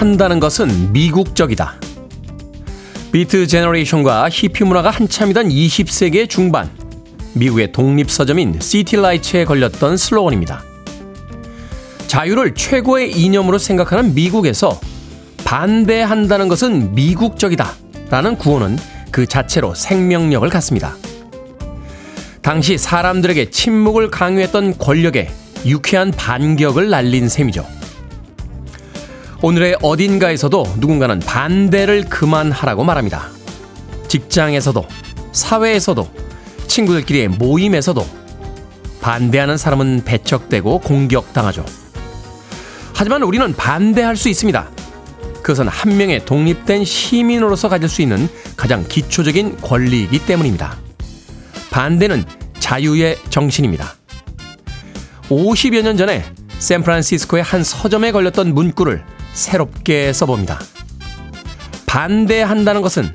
반대한다는 것은 미국적이다. 비트 제너레이션과 히피 문화가 한참이던 20세기 중반, 미국의 독립서점인 시티라이츠에 걸렸던 슬로건입니다. 자유를 최고의 이념으로 생각하는 미국에서 반대한다는 것은 미국적이다. 라는 구호는 그 자체로 생명력을 갖습니다. 당시 사람들에게 침묵을 강요했던 권력에 유쾌한 반격을 날린 셈이죠. 오늘의 어딘가에서도 누군가는 반대를 그만하라고 말합니다. 직장에서도, 사회에서도, 친구들끼리의 모임에서도 반대하는 사람은 배척되고 공격당하죠. 하지만 우리는 반대할 수 있습니다. 그것은 한 명의 독립된 시민으로서 가질 수 있는 가장 기초적인 권리이기 때문입니다. 반대는 자유의 정신입니다. 50여 년 전에 샌프란시스코의 한 서점에 걸렸던 문구를 새롭게 써봅니다. 반대한다는 것은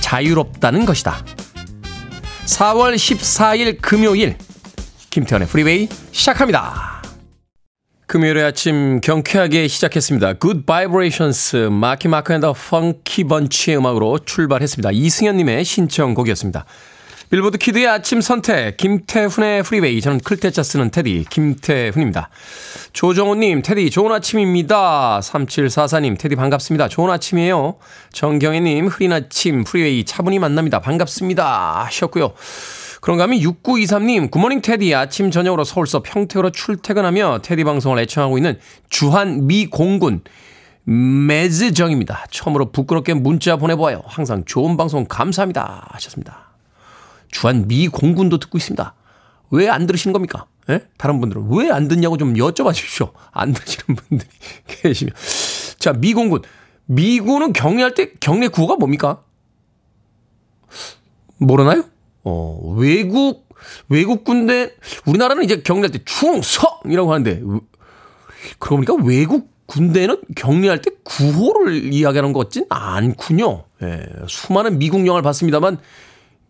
자유롭다는 것이다. 4월 14일 금요일 김태훈의 프리웨이 시작합니다. 금요일의 아침 경쾌하게 시작했습니다. Good Vibrations, Marky Mark and the Funky Bunch의 음악으로 출발했습니다. 이승현님의 신청곡이었습니다. 빌보드 kid의 아침 선택, 김태훈의 프리웨이. 저는 클 태 자 쓰는 테디, 김태훈입니다. 조정호님, 테디, 좋은 아침입니다. 3744님, 테디 반갑습니다. 좋은 아침이에요. 정경혜님, 흐린 아침, 프리웨이 차분히 만납니다. 반갑습니다. 하셨고요. 그런가 하면 6923님, good morning 테디, 아침 저녁으로 서울서 평택으로 출퇴근하며 테디 방송을 애청하고 있는 주한 미 공군, 매즈정입니다. 처음으로 부끄럽게 문자 보내보아요. 항상 좋은 방송 감사합니다. 하셨습니다. 주한 미 공군도 듣고 있습니다. 왜 안 들으시는 겁니까? 예? 다른 분들은 왜 안 듣냐고 좀 여쭤봐 주십시오. 안 듣시는 분들이 계시면. 자, 미 공군. 미군은 격리할 때 격리 구호가 뭡니까? 모르나요? 어, 외국, 외국 군대, 우리나라는 이제 격리할 때 충성이라고 하는데, 그러고 보니까 외국 군대는 격리할 때 구호를 이야기하는 것 같진 않군요. 예, 수많은 미국 영화를 봤습니다만,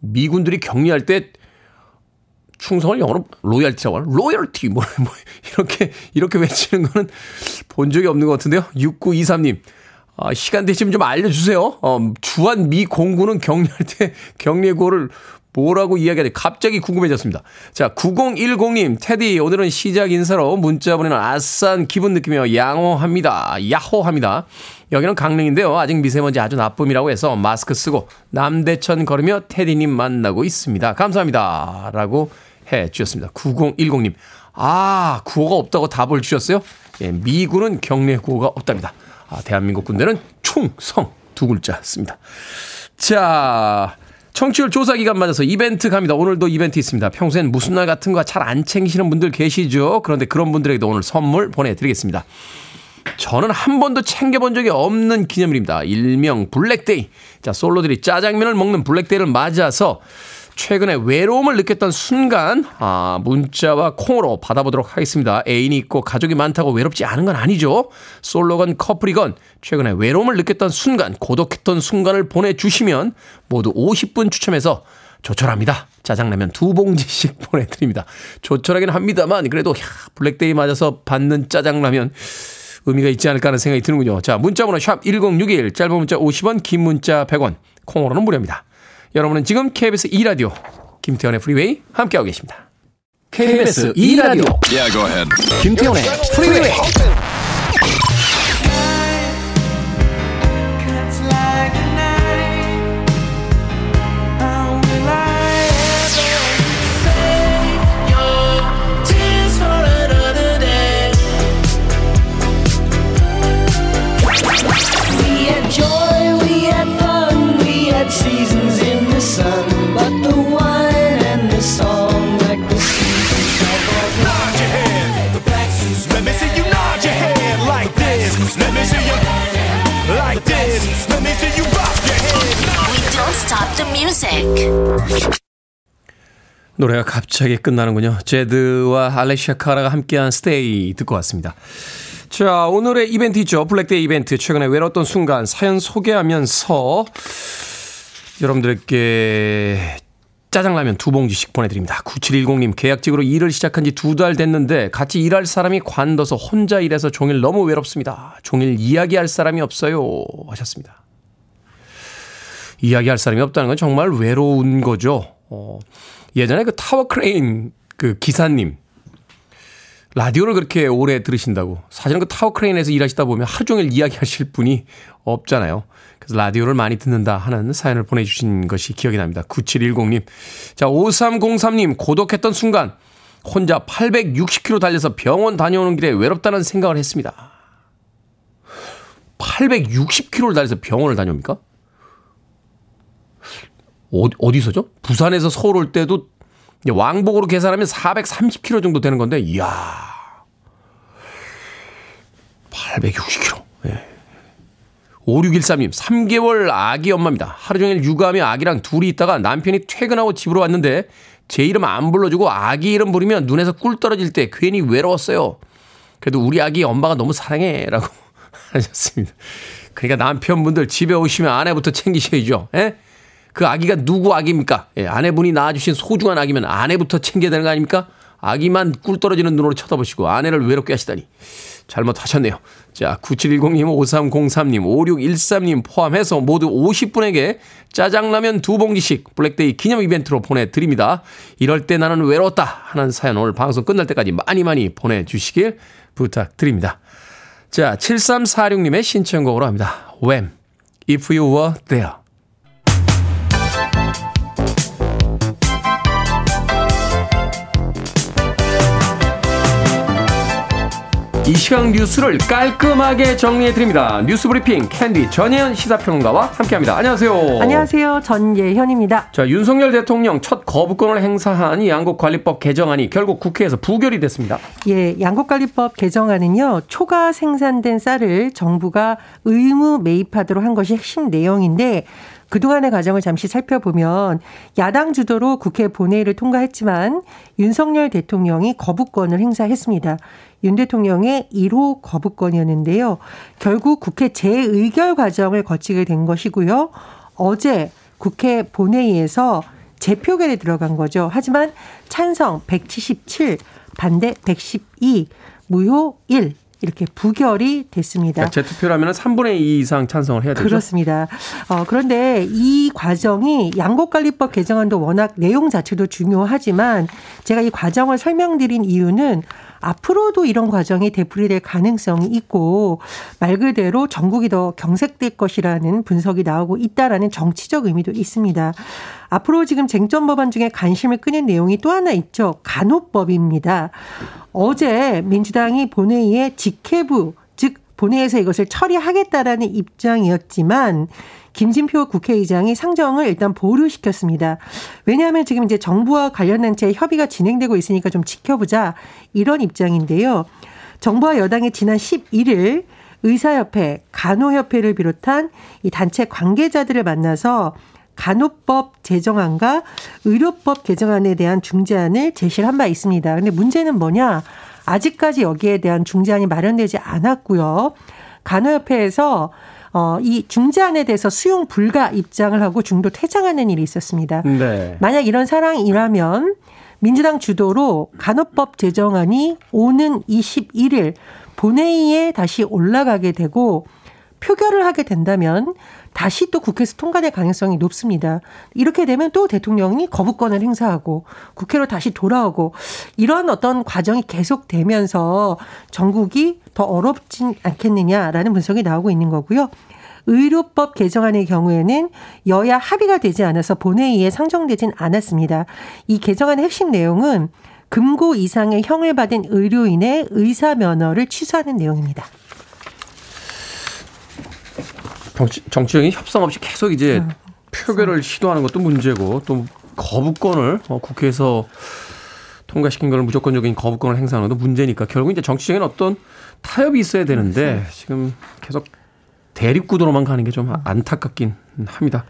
미군들이 격리할 때 충성을 영어로 로열티라고 하는 로열티 뭐, 뭐 이렇게 이렇게 외치는 거는 본 적이 없는 것 같은데요. 6923님. 아, 시간 되시면 좀 알려주세요. 어, 주한 미 공군은 격리할 때 격리고를 뭐라고 이야기하지? 갑자기 궁금해졌습니다. 자, 9010님, 테디, 오늘은 시작 인사로 문자 보내는 아싼 기분 느끼며 양호합니다. 야호합니다. 여기는 강릉인데요. 아직 미세먼지 아주 나쁨이라고 해서 마스크 쓰고 남대천 걸으며 테디님 만나고 있습니다. 감사합니다. 라고 해 주셨습니다. 9010님. 아, 구호가 없다고 답을 주셨어요? 예, 미군은 경례 구호가 없답니다. 아, 대한민국 군대는 충성 두 글자 씁니다. 자, 청취율 조사 기간 맞아서 이벤트 갑니다. 오늘도 이벤트 있습니다. 평소엔 무슨 날 같은 거 잘 안 챙기시는 분들 계시죠? 그런데 그런 분들에게도 오늘 선물 보내드리겠습니다. 저는 한 번도 챙겨본 적이 없는 기념일입니다. 일명 블랙데이. 자, 솔로들이 짜장면을 먹는 블랙데이를 맞아서 최근에 외로움을 느꼈던 순간, 아, 문자와 콩으로 받아보도록 하겠습니다. 애인이 있고 가족이 많다고 외롭지 않은 건 아니죠. 솔로건 커플이건 최근에 외로움을 느꼈던 순간, 고독했던 순간을 보내주시면 모두 50분 추첨해서 조촐합니다. 짜장라면 두 봉지씩 보내드립니다. 조촐하긴 합니다만, 그래도, 야, 블랙데이 맞아서 받는 짜장라면 의미가 있지 않을까 하는 생각이 드는군요. 자, 문자번호 샵 1061, 짧은 문자 50원, 긴 문자 100원, 콩으로는 무료입니다. 여러분은 지금 KBS 2라디오, 김태훈의 프리웨이 함께하고 계십니다. KBS 2라디오, yeah, 김태훈의 프리웨이. 노래가 갑자기 끝나는군요. 제드와 알레시아 카라가 함께한 Stay 듣고 왔습니다. 자, 오늘의 이벤트 있죠. 블랙데이 이벤트. 최근에 외로웠던 순간 사연 소개하면서 여러분들께 짜장라면 두 봉지씩 보내드립니다. 9710님, 계약직으로 일을 시작한 지 두 달 됐는데 같이 일할 사람이 관둬서 혼자 일해서 종일 너무 외롭습니다. 종일 이야기할 사람이 없어요. 하셨습니다. 이야기할 사람이 없다는 건 정말 외로운 거죠. 어, 예전에 그 타워 크레인 그 기사님, 라디오를 그렇게 오래 들으신다고. 사실은 그 타워 크레인에서 일하시다 보면 하루 종일 이야기하실 분이 없잖아요. 그래서 라디오를 많이 듣는다 하는 사연을 보내주신 것이 기억이 납니다. 9710님. 자, 5303님, 고독했던 순간, 혼자 860km 달려서 병원 다녀오는 길에 외롭다는 생각을 했습니다. 860km를 달려서 병원을 다녀옵니까? 어디, 어디 서죠? 부산에서 서울 올 때도 왕복으로 계산하면 430km 정도 되는 건데, 이야. 860km. 예. 5613님, 3개월 아기 엄마입니다. 하루 종일 육아하며 아기랑 둘이 있다가 남편이 퇴근하고 집으로 왔는데 제 이름 안 불러주고 아기 이름 부르면 눈에서 꿀 떨어질 때 괜히 외로웠어요. 그래도 우리 아기 엄마가 너무 사랑해. 라고 하셨습니다. 그러니까 남편분들 집에 오시면 아내부터 챙기셔야죠. 예? 그 아기가 누구 아기입니까? 예, 아내분이 낳아주신 소중한 아기면 아내부터 챙겨야 되는 거 아닙니까? 아기만 꿀 떨어지는 눈으로 쳐다보시고 아내를 외롭게 하시다니. 잘못하셨네요. 자, 9710님, 5303님, 5613님 포함해서 모두 50분에게 짜장라면 두 봉지씩 블랙데이 기념 이벤트로 보내드립니다. 이럴 때 나는 외롭다 하는 사연 오늘 방송 끝날 때까지 많이 많이 보내주시길 부탁드립니다. 자, 7346님의 신청곡으로 합니다. Wham, If You Were There. 이 시각 뉴스를 깔끔하게 정리해 드립니다. 뉴스 브리핑 캔디 전예현 시사평론가와 함께합니다. 안녕하세요. 안녕하세요. 전예현입니다. 자 윤석열 대통령 첫 거부권을 행사한 양국관리법 개정안이 결국 국회에서 부결이 됐습니다. 예, 양국관리법 개정안은요 초과 생산된 쌀을 정부가 의무 매입하도록 한 것이 핵심 내용인데 그동안의 과정을 잠시 살펴보면 야당 주도로 국회 본회의를 통과했지만 윤석열 대통령이 거부권을 행사했습니다. 윤 대통령의 1호 거부권이었는데요. 결국 국회 재의결 과정을 거치게 된 것이고요. 어제 국회 본회의에서 재표결에 들어간 거죠. 하지만 찬성 177, 반대 112, 무효 1 이렇게 부결이 됐습니다. 그러니까 재투표라면 3분의 2 이상 찬성을 해야 되죠. 그렇습니다. 어, 그런데 이 과정이 양곡관리법 개정안도 워낙 내용 자체도 중요하지만 제가 이 과정을 설명드린 이유는 앞으로도 이런 과정이 되풀이될 가능성이 있고 말 그대로 전국이 더 경색될 것이라는 분석이 나오고 있다라는 정치적 의미도 있습니다. 앞으로 지금 쟁점 법안 중에 관심을 끄는 내용이 또 하나 있죠. 간호법입니다. 어제 민주당이 본회의에 직회부 즉 본회의에서 이것을 처리하겠다라는 입장이었지만 김진표 국회의장이 상정을 일단 보류시켰습니다. 왜냐하면 지금 이제 정부와 관련된 채 협의가 진행되고 있으니까 좀 지켜보자 이런 입장인데요. 정부와 여당이 지난 11일 의사협회, 간호협회를 비롯한 이 단체 관계자들을 만나서 간호법 제정안과 의료법 개정안에 대한 중재안을 제시를 한 바 있습니다. 근데 문제는 뭐냐? 아직까지 여기에 대한 중재안이 마련되지 않았고요. 간호협회에서 어, 이 중재안에 대해서 수용 불가 입장을 하고 중도 퇴장하는 일이 있었습니다. 네. 만약 이런 상황이라면 민주당 주도로 간호법 제정안이 오는 21일 본회의에 다시 올라가게 되고 표결을 하게 된다면 다시 또 국회에서 통과될 가능성이 높습니다. 이렇게 되면 또 대통령이 거부권을 행사하고 국회로 다시 돌아오고 이런 어떤 과정이 계속되면서 전국이 더 어렵진 않겠느냐라는 분석이 나오고 있는 거고요. 의료법 개정안의 경우에는 여야 합의가 되지 않아서 본회의에 상정되진 않았습니다. 이 개정안의 핵심 내용은 금고 이상의 형을 받은 의료인의 의사 면허를 취소하는 내용입니다. 정치, 정치적인 협상 없이 계속 이제 음, 표결을 시도하는 것도 문제고 또 거부권을 어, 국회에서 통과시킨 걸 무조건적인 거부권을 행사하는 것도 문제니까 결국 이제 정치적인 어떤 타협이 있어야 되는데 그렇죠. 지금 계속 대립구도로만 가는 게 좀 안타깝긴 합니다.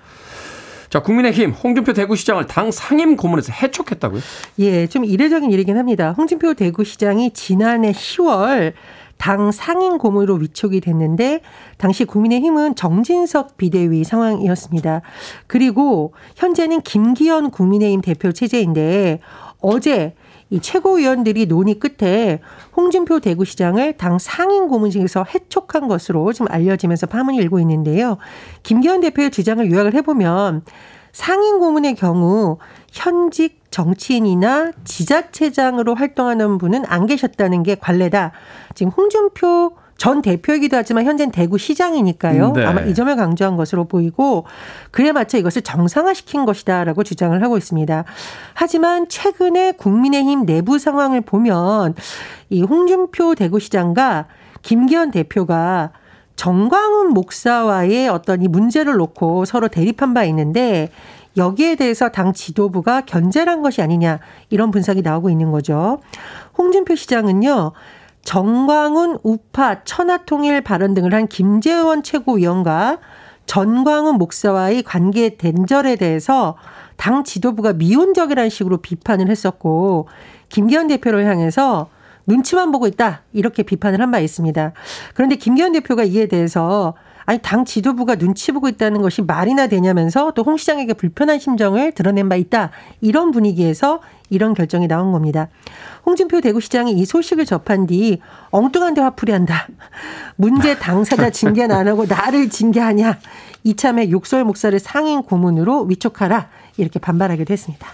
자, 국민의힘 홍준표 대구시장을 당 상임 고문에서 해촉했다고요? 예, 좀 이례적인 일이긴 합니다. 홍준표 대구시장이 지난해 10월 당 상임 고문으로 위촉이 됐는데 당시 국민의힘은 정진석 비대위 상황이었습니다. 그리고 현재는 김기현 국민의힘 대표 체제인데 어제 이 최고위원들이 논의 끝에 홍준표 대구시장을 당 상임 고문직에서 해촉한 것으로 지금 알려지면서 파문이 일고 있는데요. 김기현 대표의 주장을 요약을 해보면 상임 고문의 경우 현직 정치인이나 지자체장으로 활동하는 분은 안 계셨다는 게 관례다. 지금 홍준표 전 대표이기도 하지만 현재는 대구시장이니까요. 네. 아마 이 점을 강조한 것으로 보이고 그에 맞춰 이것을 정상화시킨 것이다라고 주장을 하고 있습니다. 하지만 최근에 국민의힘 내부 상황을 보면 이 홍준표 대구시장과 김기현 대표가 정광훈 목사와의 어떤 이 문제를 놓고 서로 대립한 바 있는데 여기에 대해서 당 지도부가 견제한 것이 아니냐 이런 분석이 나오고 있는 거죠. 홍준표 시장은요. 정광훈 우파 천하통일 발언 등을 한 김재원 최고위원과 전광훈 목사와의 관계 단절에 대해서 당 지도부가 미온적이라는 식으로 비판을 했었고 김기현 대표를 향해서 눈치만 보고 있다 이렇게 비판을 한 바 있습니다. 그런데 김기현 대표가 이에 대해서 아니 당 지도부가 눈치 보고 있다는 것이 말이나 되냐면서 또 홍 시장에게 불편한 심정을 드러낸 바 있다. 이런 분위기에서 이런 결정이 나온 겁니다. 홍준표 대구시장이 이 소식을 접한 뒤 엉뚱한 데 화풀이한다. 문제 당사자 징계는 안 하고 나를 징계하냐. 이참에 욕설 목사를 상인 고문으로 위촉하라. 이렇게 반발하기도 했습니다.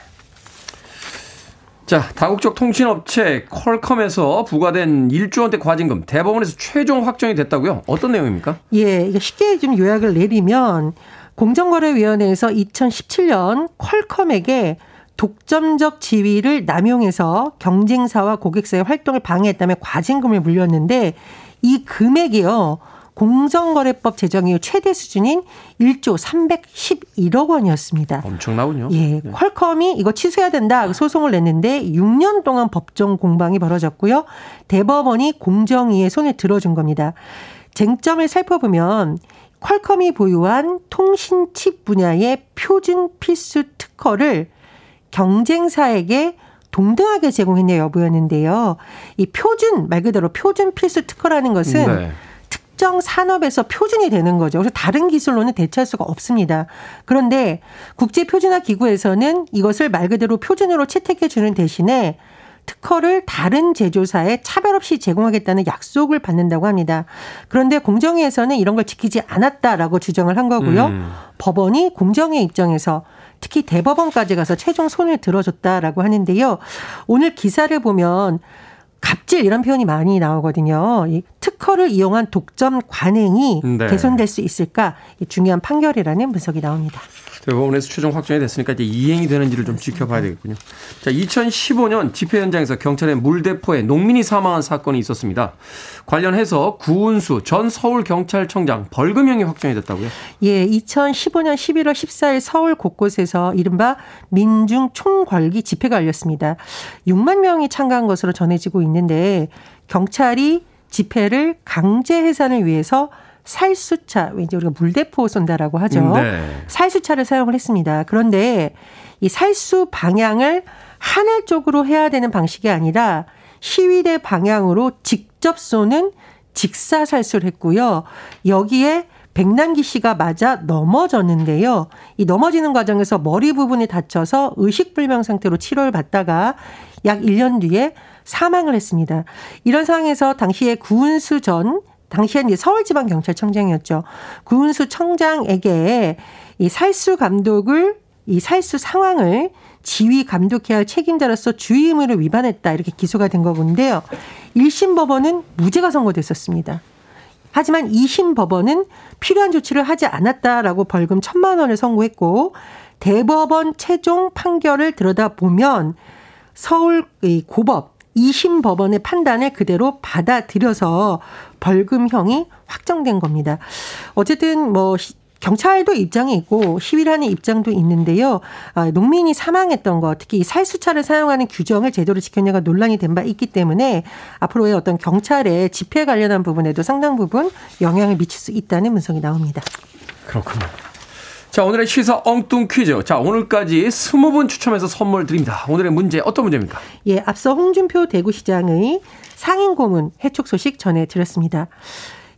자, 다국적 통신업체 퀄컴에서 부과된 1조 원대 과징금 대법원에서 최종 확정이 됐다고요? 어떤 내용입니까? 예, 이게 쉽게 좀 요약을 내리면 공정거래위원회에서 2017년 퀄컴에게 독점적 지위를 남용해서 경쟁사와 고객사의 활동을 방해했다며 과징금을 물렸는데 이 금액이요. 공정거래법 제정 이후 최대 수준인 1조 311억 원이었습니다. 엄청나군요. 예. 네. 퀄컴이 이거 취소해야 된다 소송을 냈는데 6년 동안 법정 공방이 벌어졌고요. 대법원이 공정위에 손을 들어준 겁니다. 쟁점을 살펴보면 퀄컴이 보유한 통신 칩 분야의 표준 필수 특허를 경쟁사에게 동등하게 제공했냐 여부였는데요. 이 표준 말 그대로 표준 필수 특허라는 것은 네. 특정 산업에서 표준이 되는 거죠. 그래서 다른 기술로는 대체할 수가 없습니다. 그런데 국제 표준화 기구에서는 이것을 말 그대로 표준으로 채택해 주는 대신에 특허를 다른 제조사에 차별 없이 제공하겠다는 약속을 받는다고 합니다. 그런데 공정위에서는 이런 걸 지키지 않았다라고 주장을 한 거고요. 음. 법원이 공정위 입장에서 특히 대법원까지 가서 최종 손을 들어줬다라고 하는데요. 오늘 기사를 보면 갑질 이런 표현이 많이 나오거든요. 이 특허를 이용한 독점 관행이 네. 개선될 수 있을까? 중요한 판결이라는 분석이 나옵니다. 대법원에서 최종 확정이 됐으니까 이제 이행이 되는지를 좀 지켜봐야 되겠군요. 자, 2015년 집회 현장에서 경찰의 물대포에 농민이 사망한 사건이 있었습니다. 관련해서 구은수 전 서울경찰청장 벌금형이 확정이 됐다고요? 예, 2015년 11월 14일 서울 곳곳에서 이른바 민중 총궐기 집회가 열렸습니다. 6만 명이 참가한 것으로 전해지고 있는데 경찰이 집회를 강제 해산을 위해서 살수차, 왠지 우리가 물대포 쏜다라고 하죠. 음, 네. 살수차를 사용을 했습니다. 그런데 이 살수 방향을 하늘 쪽으로 해야 되는 방식이 아니라 시위대 방향으로 직접 쏘는 직사 살수를 했고요. 여기에 백남기 씨가 맞아 넘어졌는데요. 이 넘어지는 과정에서 머리 부분이 다쳐서 의식불명 상태로 치료를 받다가 약 1년 뒤에 사망을 했습니다. 이런 상황에서 당시에 구은수 전 당시엔 서울지방경찰청장이었죠. 구은수 청장에게 이 살수 감독을 이 살수 상황을 지휘 감독해야 할 책임자로서 주의 의무를 위반했다 이렇게 기소가 된 거군데요. 1심 법원은 무죄가 선고됐었습니다. 하지만 2심 법원은 필요한 조치를 하지 않았다라고 벌금 천만 원을 선고했고 대법원 최종 판결을 들여다보면 서울 고법 2심 법원의 판단을 그대로 받아들여서 벌금형이 확정된 겁니다. 어쨌든 뭐 경찰도 입장이 있고 시위를 하는 입장도 있는데요. 아, 농민이 사망했던 것, 특히 살수차를 사용하는 규정을 제대로 지켰냐가 논란이 된 바 있기 때문에 앞으로의 어떤 경찰의 집회 관련한 부분에도 상당 부분 영향을 미칠 수 있다는 분석이 나옵니다. 그렇군요. 자, 오늘의 시사 엉뚱 퀴즈. 자, 오늘까지 스무 분 추첨해서 선물 드립니다. 오늘의 문제 어떤 문제입니까? 예, 앞서 홍준표 대구시장의 상인 고문 해촉 소식 전해 드렸습니다.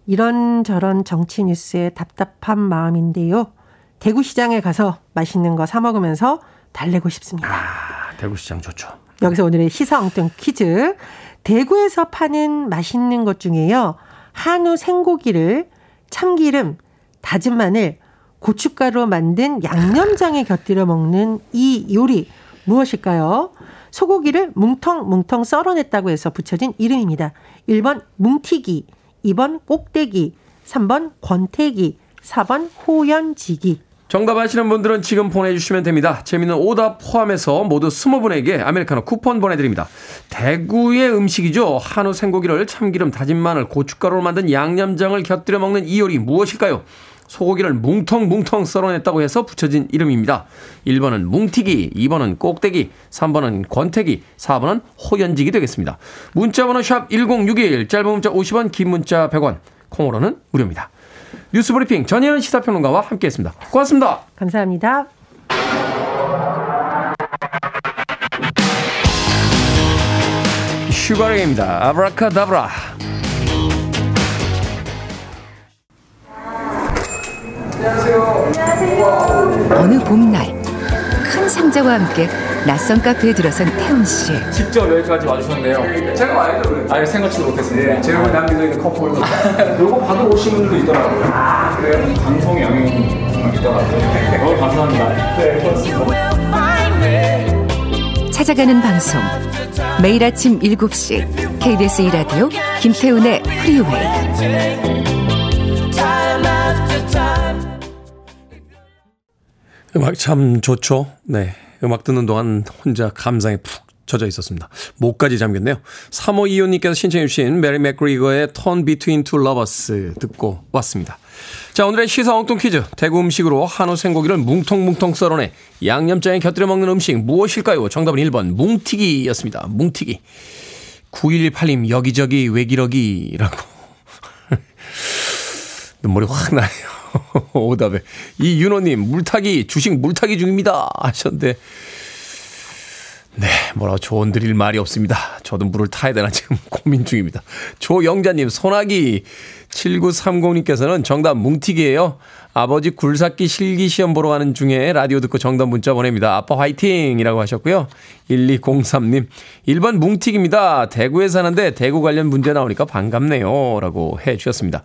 이런저런 정치 뉴스에 답답한 마음인데요. 대구시장에 가서 맛있는 거 사 먹으면서 달래고 싶습니다. 아, 대구시장 좋죠. 여기서 오늘의 시사 엉뚱 퀴즈. 대구에서 파는 맛있는 것 중에요. 한우 생고기를 참기름, 다진 마늘, 고춧가루로 만든 양념장에 곁들여 먹는 이 요리 무엇일까요? 소고기를 뭉텅뭉텅 썰어냈다고 해서 붙여진 이름입니다. 1번 뭉튀기, 2번 꼭대기, 3번 권태기, 4번 호연지기. 정답 아시는 분들은 지금 보내주시면 됩니다. 재미는 오답 포함해서 모두 스무 분에게 아메리카노 쿠폰 보내드립니다. 대구의 음식이죠. 한우 생고기를 참기름, 다진 마늘, 고춧가루로 만든 양념장을 곁들여 먹는 이 요리 무엇일까요? 소고기를 뭉텅뭉텅 썰어냈다고 해서 붙여진 이름입니다. 1번은 뭉튀기, 2번은 꼭대기, 3번은 권태기, 4번은 호연지기 되겠습니다. 문자번호 샵 1061, 짧은 문자 50원, 긴 문자 100원, 콩으로는 무료입니다. 뉴스브리핑 전혜연 시사평론가와 함께했습니다. 고맙습니다. 감사합니다. 슈가링입니다. 아브라카다브라. 어느 봄날 큰 상자와 함께 낯선 카페에 들어선 태훈 씨. 직접 여기까지 와주셨네요. 제가 와야죠. 아예 생각지도 못했습니다. 제가 남겨져 있는 커플. 요거 받아 오신 분들도 있더라고요. 아, 그래요? 방송의 영향이 정말 있더라고요. 너무 감사합니다. 네, 고맙습니다. 찾아가는 방송. 매일 아침 7시 KBS 2라디오 김태훈의 프리웨이. 음악 참 좋죠. 네. 음악 듣는 동안 혼자 감상에 푹 젖어 있었습니다. 목까지 잠겼네요. 3호 이호님께서 신청해 주신 메리 맥그리거의 Turn Between Two Lovers 듣고 왔습니다. 자, 오늘의 시사 엉뚱 퀴즈. 대구 음식으로 한우 생고기를 뭉텅뭉텅 썰어내 양념장에 곁들여 먹는 음식 무엇일까요? 정답은 1번 뭉튀기였습니다. 뭉튀기. 9118님 여기저기 외기러기라고. 눈물이 확 나요. 오답에. 이윤호님, 물타기, 주식 물타기 중입니다. 하셨는데, 네, 뭐라고 조언 드릴 말이 없습니다. 저도 물을 타야 되나 지금 고민 중입니다. 조영자님, 소나기 7930님께서는 정답 뭉티기예요 아버지 굴삭기 실기 시험 보러 가는 중에 라디오 듣고 정답 문자 보냅니다. 아빠 화이팅! 이라고 하셨고요. 1203님, 1번 뭉티기입니다. 대구에 사는데 대구 관련 문제 나오니까 반갑네요. 라고 해 주셨습니다.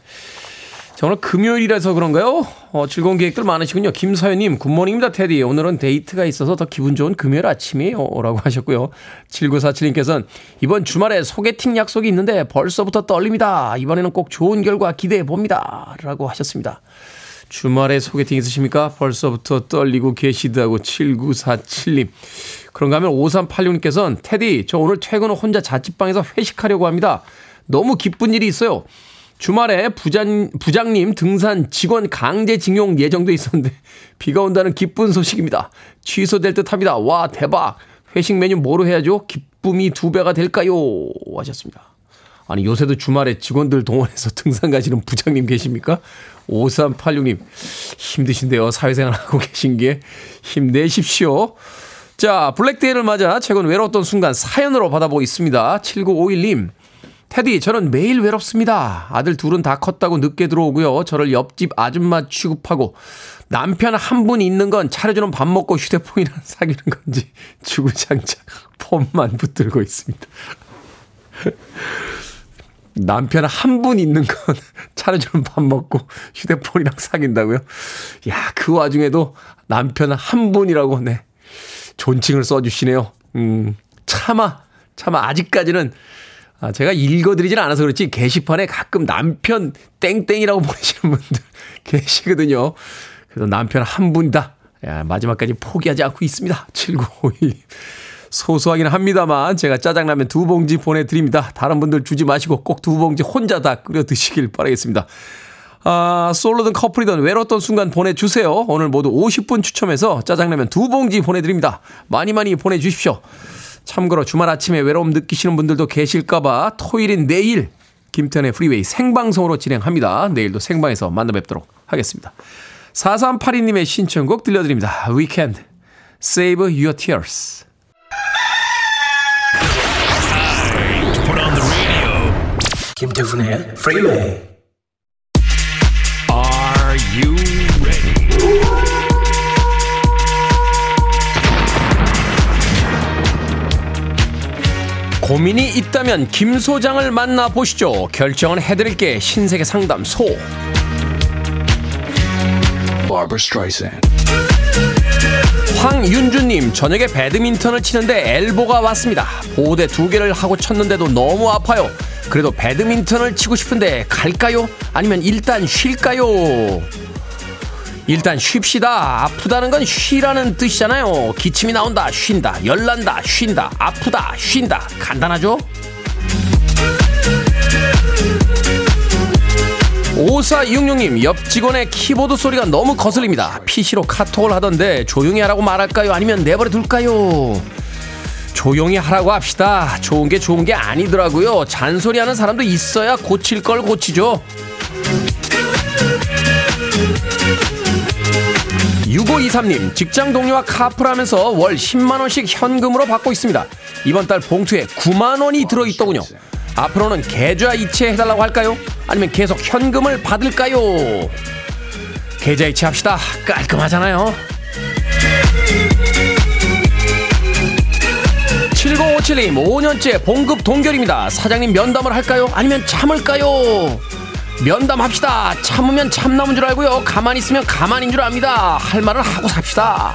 자, 오늘 금요일이라서 그런가요? 어, 즐거운 계획들 많으시군요. 김서연님, good morning입니다, 테디. 오늘은 데이트가 있어서 더 기분 좋은 금요일 아침이에요. 라고 하셨고요. 7947님께서는 이번 주말에 소개팅 약속이 있는데 벌써부터 떨립니다. 이번에는 꼭 좋은 결과 기대해 봅니다. 라고 하셨습니다. 주말에 소개팅 있으십니까? 벌써부터 떨리고 계시다고 7947님. 그런가 하면 5386님께서는 테디, 저 오늘 퇴근 후 혼자 자취방에서 회식하려고 합니다. 너무 기쁜 일이 있어요. 주말에 부장, 부장님 등산 직원 강제징용 예정돼 있었는데 비가 온다는 기쁜 소식입니다. 취소될 듯 합니다. 와, 대박. 회식 메뉴 뭐로 해야죠? 기쁨이 두 배가 될까요? 하셨습니다. 아니, 요새도 주말에 직원들 동원해서 등산 가시는 부장님 계십니까? 5386님, 힘드신데요. 사회생활 하고 계신 게 힘내십시오. 자, 블랙데이를 맞아 최근 외로웠던 순간 사연으로 받아보고 있습니다. 7951님. 테디, 저는 매일 외롭습니다. 아들 둘은 다 컸다고 늦게 들어오고요. 저를 옆집 아줌마 취급하고 남편 한 분 있는 건 차려주는 밥 먹고 휴대폰이랑 사귀는 건지 주구장창 폰만 붙들고 있습니다. 남편 한 분 있는 건 차려주는 밥 먹고 휴대폰이랑 사귄다고요? 야, 그 와중에도 남편 한 분이라고, 네. 존칭을 써주시네요. 음, 차마, 차마 아직까지는 아, 제가 읽어드리진 않아서 그렇지 게시판에 가끔 남편 땡땡이라고 보내시는 분들 계시거든요. 그래서 남편 한 분이다. 야, 마지막까지 포기하지 않고 있습니다. 7951. 소소하긴 합니다만 제가 짜장라면 두 봉지 보내드립니다. 다른 분들 주지 마시고 꼭 두 봉지 혼자 다 끓여 드시길 바라겠습니다. 아, 솔로든 커플이든 외로웠던 순간 보내주세요. 오늘 모두 50분 추첨해서 짜장라면 두 봉지 보내드립니다. 많이 많이 보내주십시오. 참고로 주말 아침에 외로움 느끼시는 분들도 계실까봐 토요일인 내일 김태훈의 프리웨이 생방송으로 진행합니다. 내일도 생방에서 만나 뵙도록 하겠습니다. 4382님의 신청곡 들려드립니다. Weekend, Save Your Tears. 김태훈의 프리웨이 고민이 있다면 김 소장을 만나 보시죠. 결정은 해드릴게 신세계 상담소. 황윤주님 저녁에 배드민턴을 치는데 엘보가 왔습니다. 보호대 두 개를 하고 쳤는데도 너무 아파요. 그래도 배드민턴을 치고 싶은데 갈까요? 아니면 일단 쉴까요? 일단 쉽시다. 아프다는 건 쉬라는 뜻이잖아요. 기침이 나온다, 쉰다. 열난다, 쉰다. 아프다, 쉰다. 간단하죠? 5466님, 옆 직원의 키보드 소리가 너무 거슬립니다. PC로 카톡을 하던데 조용히 하라고 말할까요? 아니면 내버려 둘까요? 조용히 하라고 합시다. 좋은 게 좋은 게 아니더라고요. 잔소리하는 사람도 있어야 고칠 걸 고치죠. 6523님, 직장 동료와 카풀하면서 월 10만원씩 현금으로 받고 있습니다. 이번 달 봉투에 9만원이 들어있더군요. 앞으로는 계좌 이체해달라고 할까요? 아니면 계속 현금을 받을까요? 계좌 이체합시다. 깔끔하잖아요. 7057님, 5년째 봉급 동결입니다. 사장님 면담을 할까요? 아니면 참을까요? 면담합시다. 참으면 참나무인 줄 알고요. 가만히 있으면 가만인 줄 압니다. 할 말을 하고 삽시다.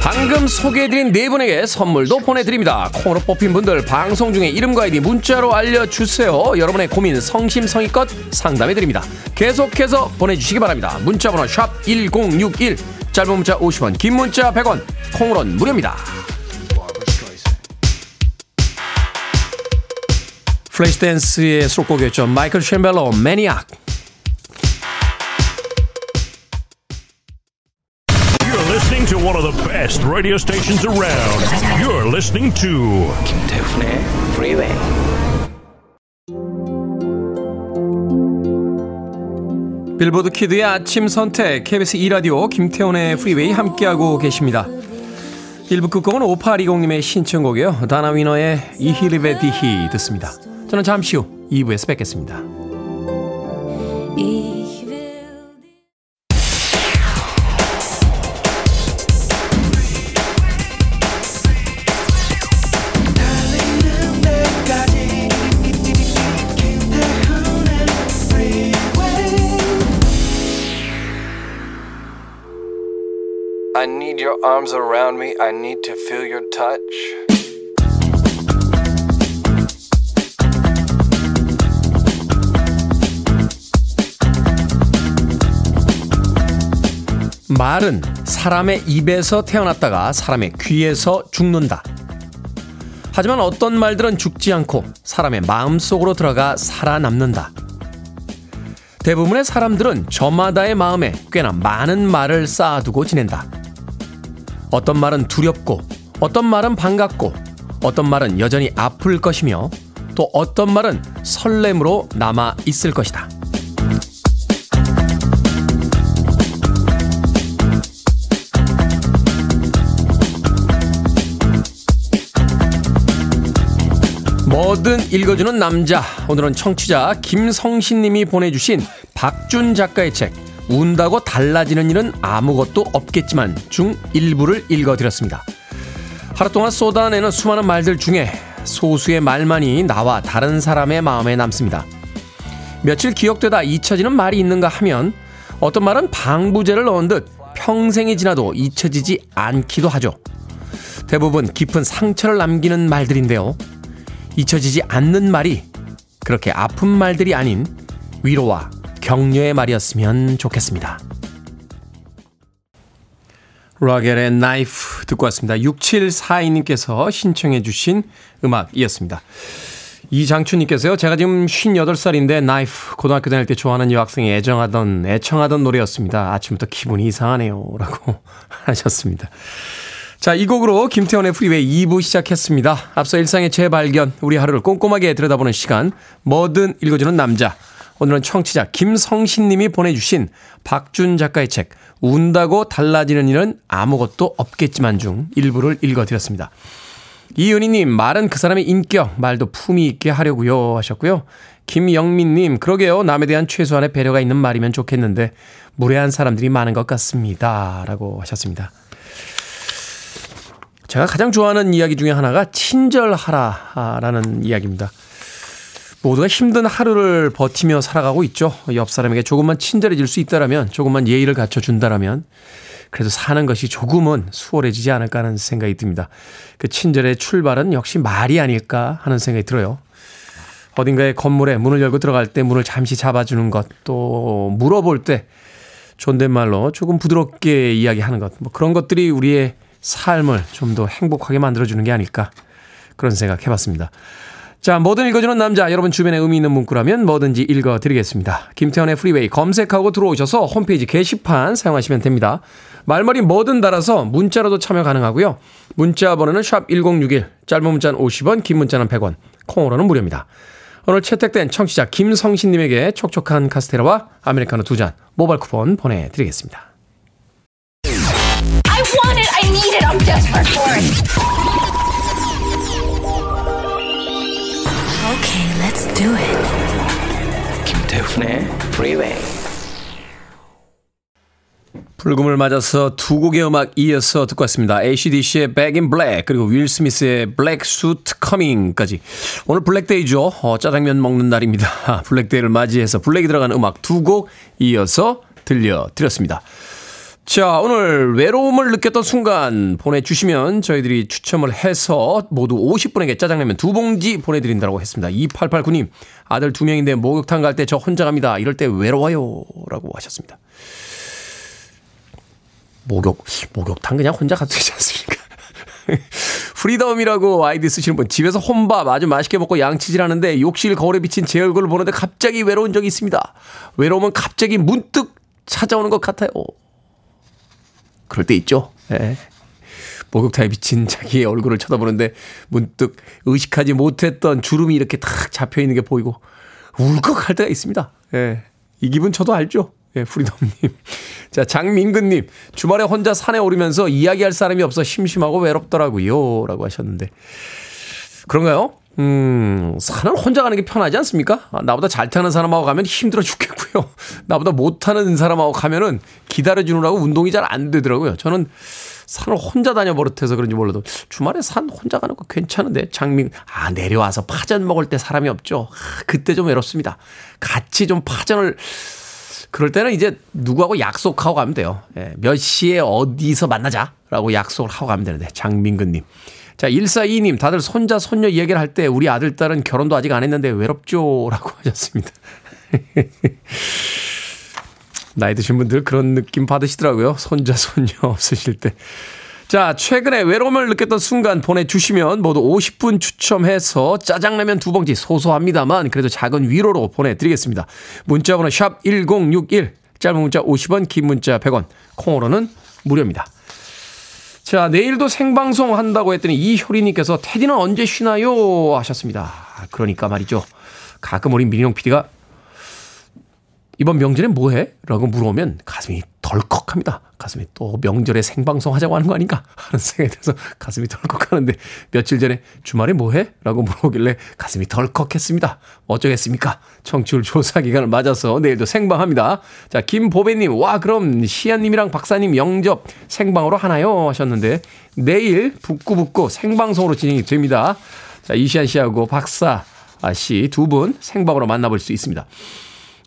방금 소개해드린 네 분에게 선물도 보내드립니다. 콩으로 뽑힌 분들 방송 중에 이름과 아이디 문자로 알려주세요. 여러분의 고민 성심성의껏 상담해드립니다. 계속해서 보내주시기 바랍니다. 문자번호 샵 1061, 짧은 문자 50원, 긴 문자 100원, 콩으로는 무료입니다. 플래시댄스의 수록곡이었죠. 마이클 셈벨로 Maniac. You're listening to one of the best radio stations around. You're listening to 김태훈의 프리웨이 빌보드 키드의 아침 선택 KBS 2 라디오 김태훈의 프리웨이 함께하고 계십니다. 1부 끝곡은 5820님의 신청곡이요. 다나 위너의 Ich liebe dich 듣습니다. 저는 잠시 후 2부에서 뵙겠습니다. 말은 사람의 입에서 태어났다가 사람의 귀에서 죽는다. 하지만 어떤 말들은 죽지 않고 사람의 마음 속으로 들어가 살아남는다. 대부분의 사람들은 저마다의 마음에 꽤나 많은 말을 쌓아두고 지낸다. 어떤 말은 두렵고, 어떤 말은 반갑고, 어떤 말은 여전히 아플 것이며, 또 어떤 말은 설렘으로 남아 있을 것이다. 뭐든 읽어주는 남자. 오늘은 청취자 김성신 님이 보내주신 박준 작가의 책, 운다고 달라지는 일은 아무것도 없겠지만 중 일부를 읽어드렸습니다. 하루 동안 쏟아내는 수많은 말들 중에 소수의 말만이 나와 다른 사람의 마음에 남습니다. 며칠 기억되다 잊혀지는 말이 있는가 하면 어떤 말은 방부제를 넣은 듯 평생이 지나도 잊혀지지 않기도 하죠. 대부분 깊은 상처를 남기는 말들인데요. 잊혀지지 않는 말이 그렇게 아픈 말들이 아닌 위로와 격려의 말이었으면 좋겠습니다. 락엘의 나이프 듣고 왔습니다. 6742님께서 신청해 주신 음악이었습니다. 이장춘님께서요. 제가 지금 58살인데 나이프 고등학교 다닐 때 좋아하는 여학생이 애정하던 애청하던 노래였습니다. 아침부터 기분이 이상하네요. 라고 하셨습니다. 자, 이 곡으로 김태훈의 프리웨이 2부 시작했습니다. 앞서 일상의 재발견, 우리 하루를 꼼꼼하게 들여다보는 시간, 뭐든 읽어주는 남자. 오늘은 청취자 김성신 님이 보내주신 박준 작가의 책, 운다고 달라지는 일은 아무것도 없겠지만 중 일부를 읽어드렸습니다. 이은희님, 말은 그 사람의 인격, 말도 품위 있게 하려고요 하셨고요. 김영민님, 그러게요. 남에 대한 최소한의 배려가 있는 말이면 좋겠는데, 무례한 사람들이 많은 것 같습니다. 라고 하셨습니다. 제가 가장 좋아하는 이야기 중에 하나가 친절하라라는 이야기입니다. 모두가 힘든 하루를 버티며 살아가고 있죠. 옆 사람에게 조금만 친절해질 수 있다라면, 조금만 예의를 갖춰준다라면, 그래도 사는 것이 조금은 수월해지지 않을까 하는 생각이 듭니다. 그 친절의 출발은 역시 말이 아닐까 하는 생각이 들어요. 어딘가의 건물에 문을 열고 들어갈 때 문을 잠시 잡아주는 것, 또 물어볼 때 존댓말로 조금 부드럽게 이야기하는 것, 뭐 그런 것들이 우리의 삶을 좀 더 행복하게 만들어주는 게 아닐까 그런 생각 해봤습니다. 자, 뭐든 읽어주는 남자, 여러분 주변에 의미 있는 문구라면 뭐든지 읽어드리겠습니다. 김태훈의 프리웨이 검색하고 들어오셔서 홈페이지 게시판 사용하시면 됩니다. 말머리 뭐든 달아서 문자로도 참여 가능하고요. 문자 번호는 샵 1061, 짧은 문자는 50원, 긴 문자는 100원, 콩으로는 무료입니다. 오늘 채택된 청취자 김성신님에게 촉촉한 카스테라와 아메리카노 두 잔 모바일 쿠폰 보내드리겠습니다. I need it. I'm desperate for it. Okay, let's do it. 김태훈의 Freeway. 불금을 맞아서 두 곡의 음악 이어서 듣고 왔습니다. ACDC의 Back in Black 그리고 윌 스미스의 Black Suit Coming까지 오늘 블랙데이죠. 어, 짜장면 먹는 날입니다. 블랙데이를 맞이해서 블랙이 들어간 음악 두 곡 이어서 들려드렸습니다. 자, 오늘 외로움을 느꼈던 순간 보내주시면 저희들이 추첨을 해서 모두 50분에게 짜장라면 두 봉지 보내드린다고 했습니다. 2889님, 아들 두 명인데 목욕탕 갈 때 저 혼자 갑니다. 이럴 때 외로워요. 라고 하셨습니다. 목욕, 목욕탕 그냥 혼자 가도 되지 않습니까? 프리덤이라고 아이디 쓰시는 분, 집에서 혼밥 아주 맛있게 먹고 양치질 하는데 욕실 거울에 비친 제 얼굴을 보는데 갑자기 외로운 적이 있습니다. 외로움은 갑자기 문득 찾아오는 것 같아요. 그럴 때 있죠. 예. 목욕탕에 비친 자기의 얼굴을 쳐다보는데 문득 의식하지 못했던 주름이 이렇게 탁 잡혀 있는 게 보이고 울컥할 때가 있습니다. 예. 이 기분 저도 알죠. 예, 프리덤님. 자, 장민근님. 주말에 혼자 산에 오르면서 이야기할 사람이 없어 심심하고 외롭더라고요. 라고 하셨는데. 그런가요? 음, 산을 혼자 가는 게 편하지 않습니까? 아, 나보다 잘 타는 사람하고 가면 힘들어 죽겠고요. 나보다 못 타는 사람하고 가면은 기다려주느라고 운동이 잘 안 되더라고요. 저는 산을 혼자 다녀 버릇해서 그런지 몰라도 주말에 산 혼자 가는 거 괜찮은데 장민 아 내려와서 파전 먹을 때 사람이 없죠. 아, 그때 좀 외롭습니다. 같이 좀 파전을 그럴 때는 이제 누구하고 약속하고 가면 돼요. 예, 몇 시에 어디서 만나자라고 약속을 하고 가면 되는데 장민근님. 자, 142님, 다들 손자, 손녀 얘기를 할 때 우리 아들, 딸은 결혼도 아직 안 했는데 외롭죠? 라고 하셨습니다. 나이 드신 분들 그런 느낌 받으시더라고요. 손자, 손녀 없으실 때. 자, 최근에 외로움을 느꼈던 순간 보내주시면 모두 50분 추첨해서 짜장라면 두 봉지 소소합니다만 그래도 작은 위로로 보내드리겠습니다. 문자번호 샵 1061, 짧은 문자 50원, 긴 문자 100원, 콩으로는 무료입니다. 자, 내일도 생방송 한다고 했더니 이효리님께서 테디는 언제 쉬나요? 하셨습니다. 그러니까 말이죠. 가끔 우리 민용 PD가 이번 명절에 뭐해? 라고 물어보면 가슴이 덜컥합니다. 가슴이 또 명절에 생방송 하자고 하는 거 아닌가? 하는 생각이 들어서 가슴이 덜컥하는데 며칠 전에 주말에 뭐해? 라고 물어보길래 가슴이 덜컥했습니다. 어쩌겠습니까? 청취율 조사 기간을 맞아서 내일도 생방합니다. 자, 김보배님, 와, 그럼 시안님이랑 박사님 영접 생방으로 하나요? 하셨는데 내일 북구북구 생방송으로 진행이 됩니다. 자, 이시안 씨하고 박사 씨 두 분 생방으로 만나볼 수 있습니다.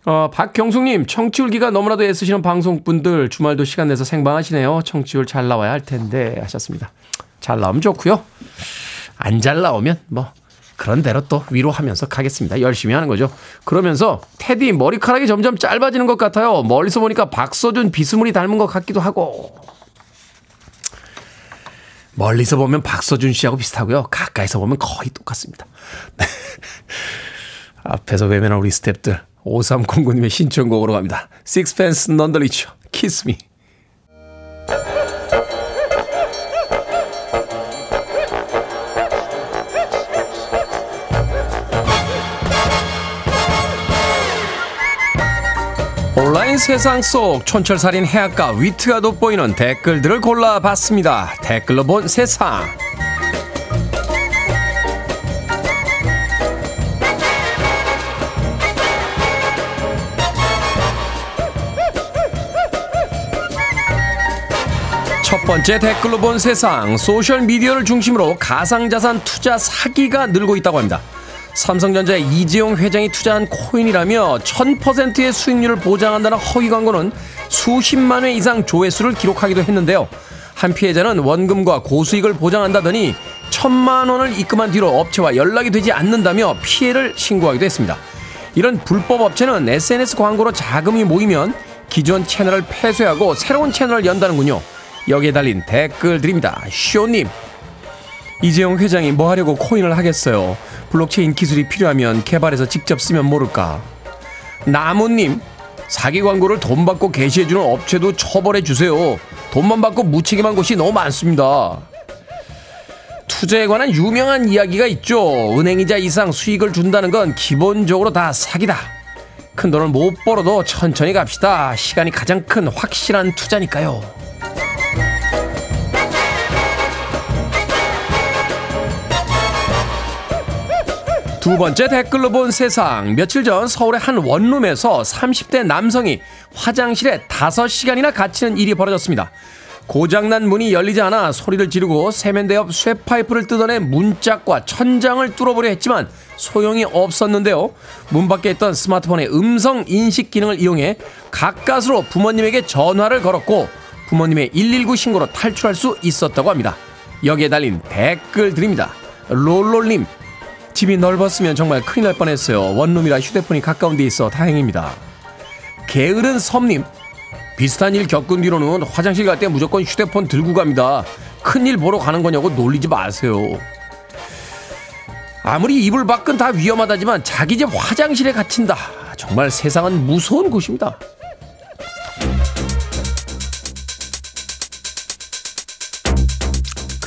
어, 박경숙님, 청취율 기가 너무나도 애쓰시는 방송분들 주말도 시간 내서 생방하시네요. 청취율 잘 나와야 할 텐데 하셨습니다. 잘 나오면 좋고요. 안 잘 나오면 뭐 그런 대로 또 위로하면서 가겠습니다. 열심히 하는 거죠. 그러면서 테디 머리카락이 점점 짧아지는 것 같아요. 멀리서 보니까 박서준 비스무리 닮은 것 같기도 하고. 멀리서 보면 박서준 씨하고 비슷하고요. 가까이서 보면 거의 똑같습니다. 네. 앞에서 외면한 우리 스탭들 5309님의 신청곡으로 갑니다. Sixpence None the Richer, Kiss Me. 온라인 세상 속 촌철살인 해악과 위트가 돋보이는 댓글들을 골라봤습니다. 댓글로 본 세상. 번째 댓글로 본 세상. 소셜 미디어를 중심으로 가상자산 투자 사기가 늘고 있다고 합니다. 삼성전자의 이재용 회장이 투자한 코인이라며 1000%의 수익률을 보장한다는 허위 광고는 수십만 회 이상 조회수를 기록하기도 했는데요. 한 피해자는 원금과 고수익을 보장한다더니 천만 원을 입금한 뒤로 업체와 연락이 되지 않는다며 피해를 신고하기도 했습니다. 이런 불법 업체는 SNS 광고로 자금이 모이면 기존 채널을 폐쇄하고 새로운 채널을 연다는군요. 여기에 달린 댓글들입니다. 쇼님, 이재용 회장이 뭐 하려고 코인을 하겠어요. 블록체인 기술이 필요하면 개발해서 직접 쓰면 모를까. 나무님, 사기 광고를 돈 받고 게시해주는 업체도 처벌해 주세요. 돈만 받고 무책임한 곳이 너무 많습니다. 투자에 관한 유명한 이야기가 있죠. 은행이자 이상 수익을 준다는 건 기본적으로 다 사기다. 큰 돈을 못 벌어도 천천히 갑시다. 시간이 가장 큰 확실한 투자니까요. 두 번째 댓글로 본 세상. 며칠 전 서울의 한 원룸에서 30대 남성이 화장실에 5시간이나 갇히는 일이 벌어졌습니다. 고장난 문이 열리지 않아 소리를 지르고 세면대 옆 쇠파이프를 뜯어내 문짝과 천장을 뚫어보려 했지만 소용이 없었는데요. 문 밖에 있던 스마트폰의 음성 인식 기능을 이용해 가까스로 부모님에게 전화를 걸었고 부모님의 119 신고로 탈출할 수 있었다고 합니다. 여기에 달린 댓글 드립니다. 롤롤님, 집이 넓었으면 정말 큰일 날 뻔했어요. 원룸이라 휴대폰이 가까운 데 있어 다행입니다. 게으른 섬님, 비슷한 일 겪은 뒤로는 화장실 갈 때 무조건 휴대폰 들고 갑니다. 큰일 보러 가는 거냐고 놀리지 마세요. 아무리 이불 밖은 다 위험하다지만 자기 집 화장실에 갇힌다. 정말 세상은 무서운 곳입니다.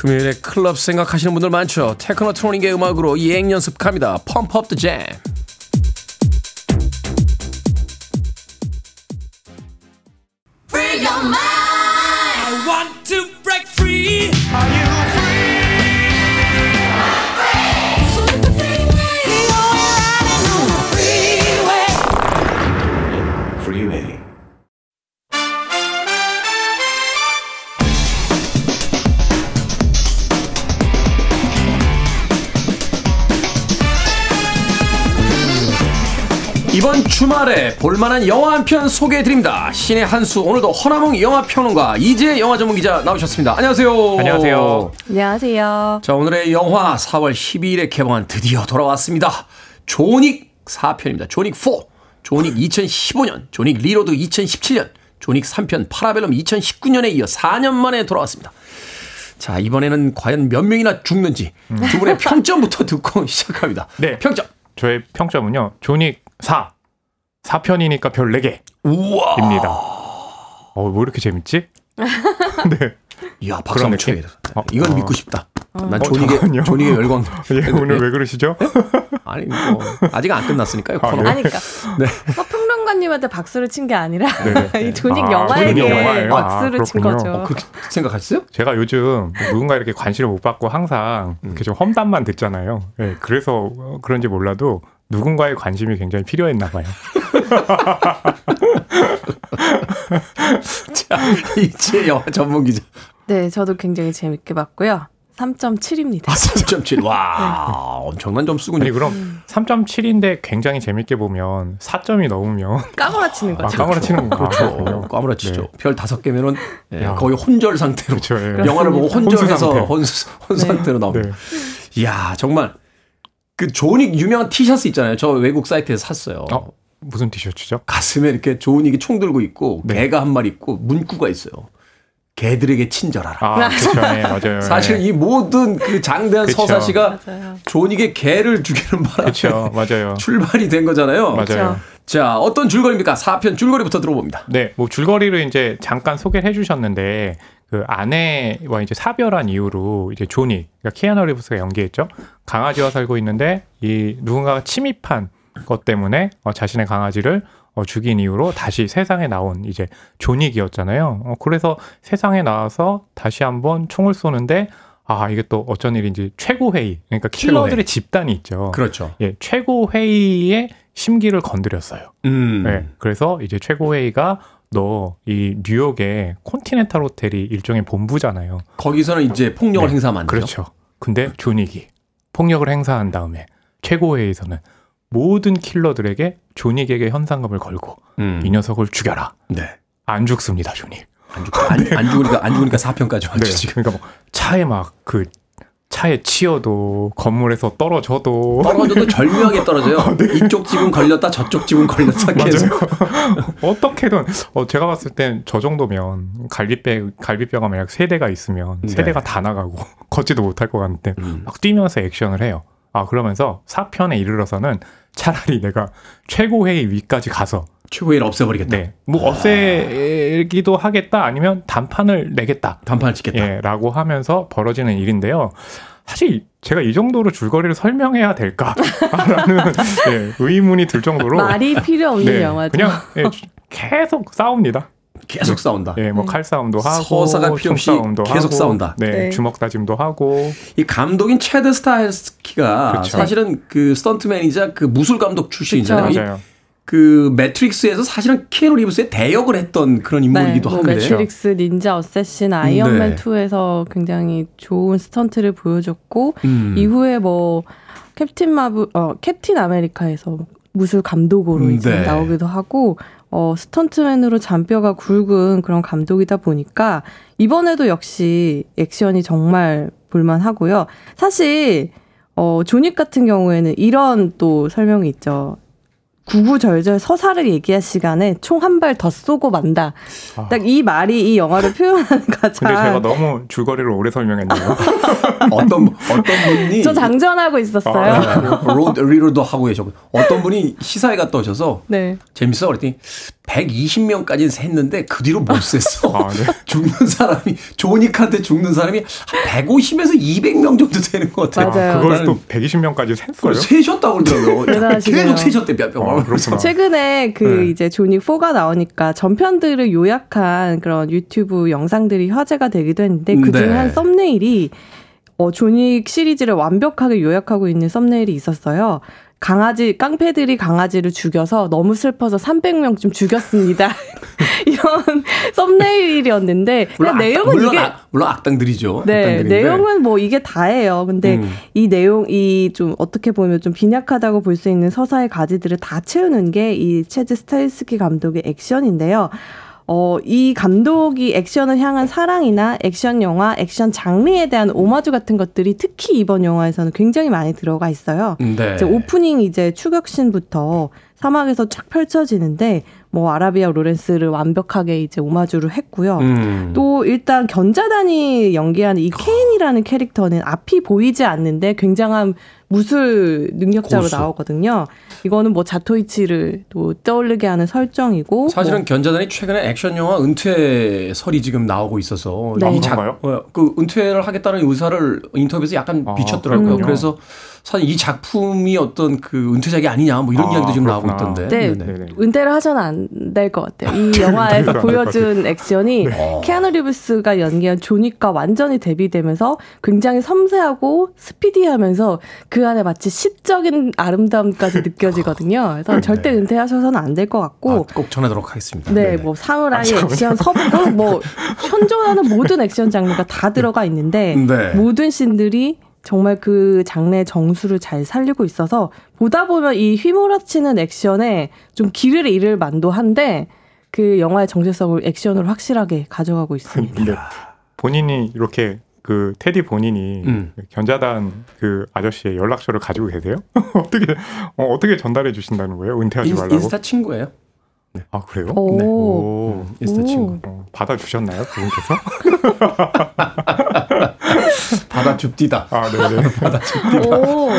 금요일에 클럽 생각하시는 분들 많죠. 테크노 트로닉의 음악으로 이행 연습 갑니다. 펌프 업 더 잼. 주말에 볼만한 영화 한 편 소개해드립니다. 씨네한수 오늘도 허남웅 영화평론가 이지혜 영화 전문 기자 나오셨습니다. 안녕하세요. 안녕하세요. 안녕하세요. 자 오늘의 영화 4월 12일에 개봉한 드디어 돌아왔습니다. 존 윅 4편입니다. 존 윅 4, 존 윅 2015년, 존 윅 리로드 2017년, 존 윅 3편 파라벨룸 2019년에 이어 4년 만에 돌아왔습니다. 자 이번에는 과연 몇 명이나 죽는지 두 분의 평점부터 듣고 시작합니다. 네. 평점. 저의 평점은요. 조닉 4. 4편이니까 별 4개. 우와. 입니다. 어, 뭐 이렇게 재밌지? 네. 이야, 박수 한번 쳐야 어, 이건 어. 믿고 싶다. 난 어, 조닉의, 잠깐만요. 조닉의 열광. 예, 오늘 왜 그러시죠? 아니, 뭐, 아직 안 끝났으니까요, 아, 코너. 네. 아니까 네. 서평론가님한테 박수를 친 게 아니라. 이 조닉 아, 영화에게 영화예요? 아, 박수를 친 그렇군요. 거죠. 어, 그렇게 생각하셨어요? 제가 요즘 누군가 이렇게 관심을 못 받고 항상 이렇게 좀 험담만 듣잖아요. 예, 그래서 그런지 몰라도 누군가의 관심이 굉장히 필요했나 봐요. 자, 이제 영화 전문 기자. 네, 저도 굉장히 재밌게 봤고요. 3.7입니다. 아, 3.7. 와, 엄청난 점수군요. 아니 그럼 3.7인데 굉장히 재밌게 보면 4점이 넘으면 까무라치는 아, 거죠. 까무라치는 거 그렇죠. 까무라치죠. 네. 별 다섯 개면은 예, 야. 거의 혼절 상태로. 그렇죠. 예. 영화를 보고 혼수 혼절해서 상태. 혼수, 혼 네. 상태로 나옵니다. 네. 이야, 정말. 그 조닉 유명한 티셔츠 있잖아요. 저 외국 사이트에서 샀어요. 어, 무슨 티셔츠죠? 가슴에 이렇게 조닉이 총 들고 있고 네. 개가 한 마리 있고 문구가 있어요. 개들에게 친절하라. 아, 그렇죠. 네, 맞아요. 사실 네. 이 모든 그 장대한 그쵸. 서사시가 맞아요. 존에게 개를 죽이는 바람에 그렇죠. 맞아요. 출발이 된 거잖아요. 맞아요. 자, 어떤 줄거리입니까? 4편 줄거리부터 들어봅니다. 네, 뭐 줄거리를 이제 잠깐 소개를 해주셨는데 그 아내와 이제 사별한 이후로 이제 조니, 그러니까 키아누 리브스가 연기했죠. 강아지와 살고 있는데 이 누군가가 침입한 것 때문에 어, 자신의 강아지를 어, 죽인 이후로 다시 세상에 나온 이제 조닉이었잖아요. 어, 그래서 세상에 나와서 다시 한번 총을 쏘는데 아 이게 또 어쩐 일인지 최고 회의, 그러니까 킬러들의 집단이 있죠. 그렇죠. 예, 최고 회의의 심기를 건드렸어요. 음. 네, 그래서 이제 최고회의가 너 이 뉴욕의 콘티넨탈 호텔이 일종의 본부잖아요. 거기서는 이제 폭력을 네, 행사하면 안 되죠. 그렇죠. 근데 조닉이 폭력을 행사한 다음에 최고회의에서는 모든 킬러들에게 조닉에게 현상금을 걸고 음. 이 녀석을 죽여라. 네. 안 죽습니다, 조닉. 안, 죽, 안, 안 죽으니까 안 죽으니까 4편까지 왔죠. 네, 지금. 그러니까 뭐 차에 막 그 차에 치여도 건물에서 떨어져도 떨어져도 절묘하게 떨어져요. 이쪽 집은 걸렸다, 저쪽 집은 걸렸다 계속. 어떻게든 어 제가 봤을 땐 저 정도면 갈비뼈 갈비뼈가 만약 세 대가 있으면 세 네. 대가 다 나가고 걷지도 못할 것 같은데 음. 막 뛰면서 액션을 해요. 아 그러면서 4편에 이르러서는 차라리 내가 최고회의 위까지 가서 최고위를 없애버리겠다. 네, 뭐 없애기도 하겠다 아니면 단판을 내겠다. 단판을 찍겠다. 예, 라고 하면서 벌어지는 일인데요. 사실 제가 이 정도로 줄거리를 설명해야 될까라는 예, 의문이 들 정도로 말이 필요 없는 네, 영화죠. 그냥 예, 주- 계속 싸웁니다. 계속 싸운다. 예, 뭐 네. 칼싸움도 하고 서사가 필요 없이 총싸움도 계속 하고, 싸운다. 네, 네. 주먹 다짐도 하고 이 감독인 채드 스타헬스키가 그쵸. 사실은 그 스턴트맨이자 그 무술 감독 출신이잖아요. 그 매트릭스에서 사실은 키아누 리브스의 대역을 했던 그런 인물이기도 뭐 한데. 매트릭스, 닌자 어쌔신, 아이언맨 네. 2에서 굉장히 좋은 스턴트를 보여줬고 음. 이후에 뭐 캡틴 마블, 어 캡틴 아메리카에서 무술 감독으로 음, 이제 네. 나오기도 하고 어 스턴트맨으로 잔뼈가 굵은 그런 감독이다 보니까 이번에도 역시 액션이 정말 볼만하고요. 사실 어 존 윅 같은 경우에는 이런 또 설명이 있죠. 구구절절 서사를 얘기할 시간에 총 한 발 더 쏘고 만다. 아. 딱 이 말이 이 영화를 표현하는 가장. 근데 제가 너무 줄거리를 오래 설명했네요. 어떤 어떤 분이 저 장전하고 있었어요. 아, load reload 하고 계셨고 어떤 분이 시사회 갔다 오셔서 네. 재밌어 그랬더니 120명까지는 셌는데 그 뒤로 못 셌어. 아, 네. 죽는 사람이 조닉한테 죽는 사람이 한 150에서 200명 정도 되는 것 같아요. 맞아요. 그걸 나는 또 120명까지 그걸 샜어요. 세셨다고 그러더라고요. 계속 세셨대 몇 명. 아, 그렇구나. 최근에 그 네. 이제 조닉 4가 나오니까 전편들을 요약한 그런 유튜브 영상들이 화제가 되기도 했는데 그 중에 네. 한 썸네일이 어, 조닉 시리즈를 완벽하게 요약하고 있는 썸네일이 있었어요. 강아지 깡패들이 강아지를 죽여서 너무 슬퍼서 300명쯤 죽였습니다. 이런 썸네일이었는데 물론, 내용은 악, 물론, 이게 악, 물론 악당들이죠. 네, 악당들인데. 내용은 뭐 이게 다예요. 근데 음. 이 내용이 좀 어떻게 보면 좀 빈약하다고 볼 수 있는 서사의 가지들을 다 채우는 게 이 체즈 스타일스키 감독의 액션인데요. 어, 이 감독이 액션을 향한 사랑이나 액션 영화, 액션 장르에 대한 오마주 같은 것들이 특히 이번 영화에서는 굉장히 많이 들어가 있어요. 네. 이제 오프닝 이제 추격신부터 사막에서 쫙 펼쳐지는데 뭐 아라비아 로렌스를 완벽하게 이제 오마주를 했고요. 음. 또 일단 견자단이 연기하는 이 케인이라는 캐릭터는 앞이 보이지 않는데 굉장한 무술 능력자로 고수. 나오거든요. 이거는 뭐 자토이치를 또 떠올리게 하는 설정이고 사실은 뭐 견자단이 최근에 액션 영화 은퇴설이 지금 나오고 있어서 네. 이 아, 작- 그런가요? 어, 그 은퇴를 하겠다는 의사를 인터뷰에서 약간 아, 비쳤더라고요. 그렇군요. 그래서 사실 이 작품이 어떤 그 은퇴작이 아니냐 뭐 이런 아, 이야기도 지금 그렇구나. 나오고 있던데. 네. 네네. 은퇴를 하셔는 안 될 것 같아요. 이 영화에서 보여준 액션이 어. 케아누 리브스가 연기한 조닉과 완전히 대비되면서 굉장히 섬세하고 스피디하면서 그 안에 마치 시적인 아름다움까지 느껴지거든요. 그래서 절대 은퇴하셔서는 안 될 것 같고 아, 꼭 전하도록 하겠습니다. 네, 네네. 뭐 사무라이 액션, 서부, 뭐 현존하는 모든 액션 장르가 다 들어가 있는데 네. 모든 씬들이 정말 그 장르의 정수를 잘 살리고 있어서 보다 보면 이 휘몰아치는 액션에 좀 길을 잃을 만도 한데 그 영화의 정체성을 액션으로 확실하게 가져가고 있습니다. 근데 본인이 이렇게 그 테디 본인이 음. 견자단 그 아저씨의 연락처를 가지고 계세요? 어떻게 어, 어떻게 전달해 주신다는 거예요? 은퇴하지 인, 말라고? 인스타 친구예요. 아 그래요? 오. 네. 오. 오. 인스타 친구. 어, 받아 주셨나요 그분께서? 받아 줍디다. 아 네네. 오.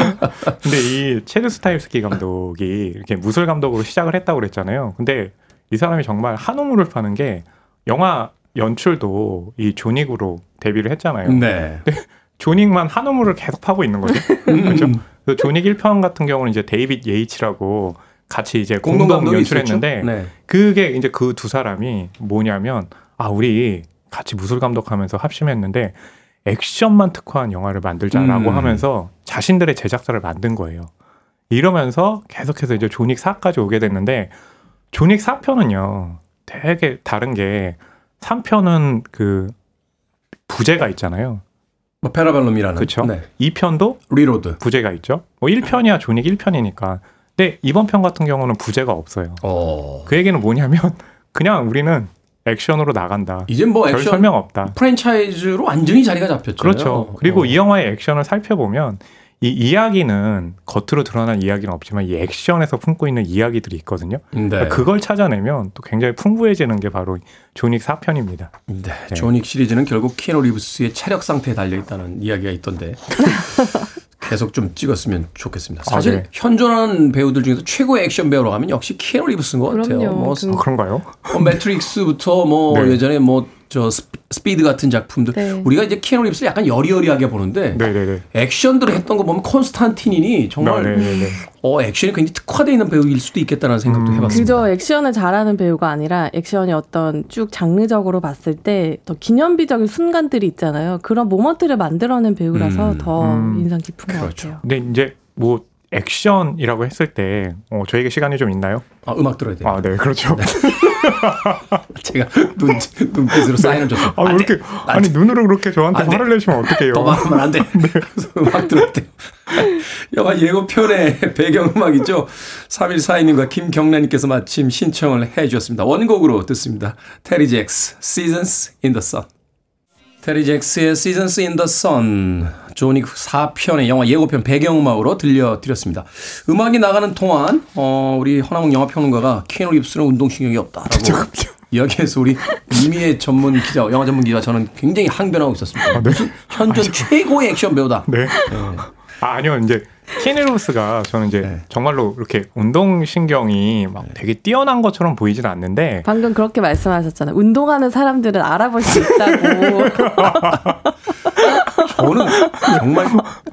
근데 이 체드 스타일스키 감독이 이렇게 무술 감독으로 시작을 했다고 그랬잖아요. 근데 이 사람이 정말 한우물을 파는 게 영화 연출도 이 조닉으로 데뷔를 했잖아요. 네. 조닉만 한우물을 계속 파고 있는 거죠. 그렇죠? 그 조닉 1편 같은 경우는 이제 데이빗 예이치라고 같이 이제 공동 연출했는데? 네. 그게 이제 그 두 사람이 뭐냐면 아 우리 같이 무술 감독하면서 합심했는데 액션만 특화한 영화를 만들자라고 음. 하면서 자신들의 제작사를 만든 거예요. 이러면서 계속해서 이제 존 윅 4까지 오게 됐는데 존 윅 4편은요 되게 다른 게 3편은 그 부제가 있잖아요. 뭐 파라벨룸이라는. 그쵸? 네. 2편도 리로드. 부제가 있죠. 뭐 1편이야 존 윅 1편이니까. 근데 이번 편 같은 경우는 부제가 없어요. 어. 그 얘기는 뭐냐면 그냥 우리는 액션으로 나간다. 이제 뭐 별 액션 설명 없다. 프랜차이즈로 완전히 자리가 잡혔죠. 그렇죠. 그리고 이 영화의 액션을 살펴보면 이 이야기는 겉으로 드러난 이야기는 없지만 이 액션에서 품고 있는 이야기들이 있거든요. 네. 그러니까 그걸 찾아내면 또 굉장히 풍부해지는 게 바로 존 윅 4편입니다. 네. 존 윅 시리즈는 결국 키아누 리브스의 체력 상태에 달려 있다는 이야기가 있던데 계속 좀 찍었으면 좋겠습니다. 사실 아, 네. 현존하는 배우들 중에서 최고의 액션 배우로 하면 역시 키아누 리브스인 것 같아요. 그럼요. 뭐 그- 어, 그런가요? 뭐 매트릭스부터 뭐 네. 예전에 뭐 저 스피드 같은 작품들 네. 우리가 이제 키아누 리브스를 약간 여리여리하게 보는데 네네네. 액션들을 했던 거 보면 콘스탄틴이 정말 네네네. 어 액션이 굉장히 특화되어 있는 배우일 수도 있겠다는 생각도 음. 해봤습니다. 그저 액션을 잘하는 배우가 아니라 액션이 어떤 쭉 장르적으로 봤을 때 더 기념비적인 순간들이 있잖아요. 그런 moment를 만들어낸 배우라서 음, 더 음. 인상 깊은 것 그렇죠. 같아요. 근데 이제 뭐 액션이라고 했을 때 어, 저에게 시간이 좀 있나요? 아, 음악 들어야 돼요. 아, 네, 그렇죠. 제가 눈, 눈빛으로 사인을 줬어요. 아, 왜안 돼. 이렇게 아니 눈으로 그렇게 저한테 안 돼. 화를 내시면 어떡해요? 더 말하면 안 돼. 그래서 음악 들을 때. 영화 예고편의 배경음악 이죠. 3142님과 김경란님께서 마침 신청을 해 주셨습니다. 원곡으로 듣습니다. 테리 잭스, Seasons in the Sun. 테리 잭스의 Seasons in the Sun. 조닉 4편의 영화 예고편 배경음악으로 들려드렸습니다. 음악이 나가는 동안, 어, 우리 허나몽 영화평론가가 키노 립스는 운동신경이 없다라고. 이야기해서 우리 이지혜 전문 기자, 영화 전문 기자 저는 굉장히 항변하고 있었습니다. 무슨 현존 최고의 액션 배우다. 네. 아, 아니요. 이제 키아누 리브스가 저는 이제 네. 정말로 이렇게 운동 신경이 막 되게 뛰어난 것처럼 보이진 않는데 방금 그렇게 말씀하셨잖아요. 운동하는 사람들은 알아볼 수 있다고. 저는 정말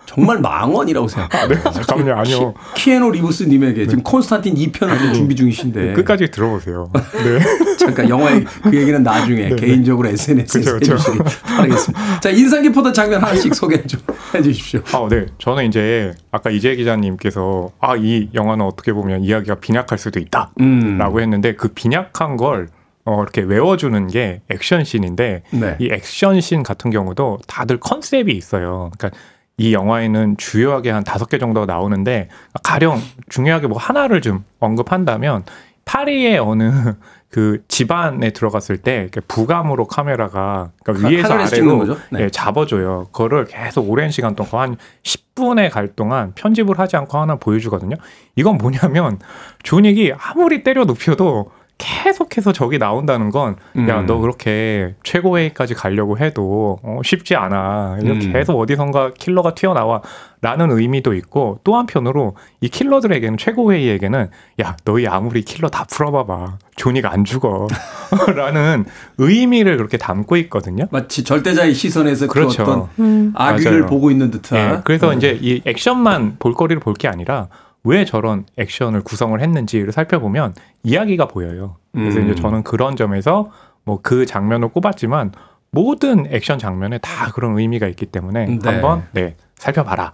정말 망언이라고 생각해요. 네, 잠깐만요. 아니요. 키아누 리브스 님에게 지금 콘스탄틴 2편을 준비 중이신데 끝까지 들어보세요. 네. 잠깐 영화의 그 얘기는 나중에 개인적으로 SNS에 그쵸, 그쵸. 해주시기 바라겠습니다. 자 인상 깊었던 장면 하나씩 소개 좀 해주십시오. 아, 네. 저는 이제 아까 이재 기자님께서 아, 이 영화는 어떻게 보면 이야기가 빈약할 수도 있다. 음. 라고 했는데 그 빈약한 걸 어, 이렇게 외워주는 게 액션씬인데 네. 이 액션씬 같은 경우도 다들 컨셉이 있어요. 그러니까 이 영화에는 주요하게 한 다섯 개 정도가 나오는데 가령 중요하게 뭐 하나를 좀 언급한다면 파리의 어느 그 집안에 들어갔을 때 부감으로 카메라가 그러니까 카- 위에서 아래로? 네. 예, 잡아줘요. 그거를 계속 오랜 시간 동안 한 10분에 갈 동안 편집을 하지 않고 하나 보여주거든요. 이건 뭐냐면 조닉이 아무리 때려 눕혀도 계속해서 적이 나온다는 건, 야, 음. 너 그렇게 최고회의까지 가려고 해도 어, 쉽지 않아. 이렇게 음. 계속 어디선가 킬러가 튀어나와. 라는 의미도 있고, 또 한편으로 이 킬러들에게는, 최고회의에게는, 야, 너희 아무리 킬러 다 풀어봐봐. 조닉 안 죽어. 라는 의미를 그렇게 담고 있거든요. 마치 절대자의 시선에서 그 그렇죠. 어떤 음. 아기를 맞아요. 보고 있는 듯한. 예, 그래서 음. 이제 이 액션만 볼거리를 볼 게 아니라 왜 저런 액션을 구성을 했는지를 살펴보면 이야기가 보여요. 그래서 음. 이제 저는 그런 점에서 뭐 그 장면을 꼽았지만 모든 액션 장면에 다 그런 의미가 있기 때문에 네. 한번 네, 살펴봐라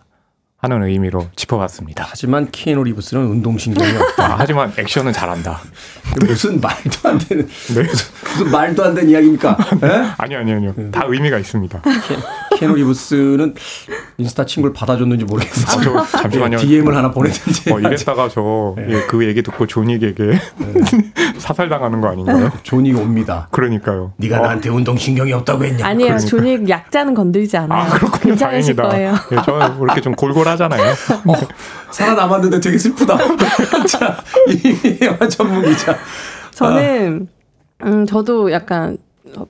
하는 의미로 짚어봤습니다. 하지만 키에노 리브스는 운동신경이 없다. 아, 하지만 액션은 잘한다. 무슨 말도 안 되는 네. 무슨, 무슨 말도 안 되는 이야기입니까? 예? 아니요, 아니요, 아니요. 다 의미가 있습니다. 키아누 리브스는 인스타 친구를 받아줬는지 모르겠어요. 아, 저 잠시만요. DM을 하나 보내든지. 어, 이랬다가 저그 얘기 듣고 존 윅에게 사살 당하는 거 아닌가요? 존이 옵니다. 그러니까요. 네가 어. 나한테 운동신경이 없다고 했냐? 아니에요. 존 윅 약자는 건들지 않아요. 아, 그렇군요. 괜찮으실 다행이다. 거예요. 예, 저는 이렇게 좀 골골 하잖아요. 살아남았는데 되게 슬프다. 자, 이 영화 전문 기자. 저는 음 저도 약간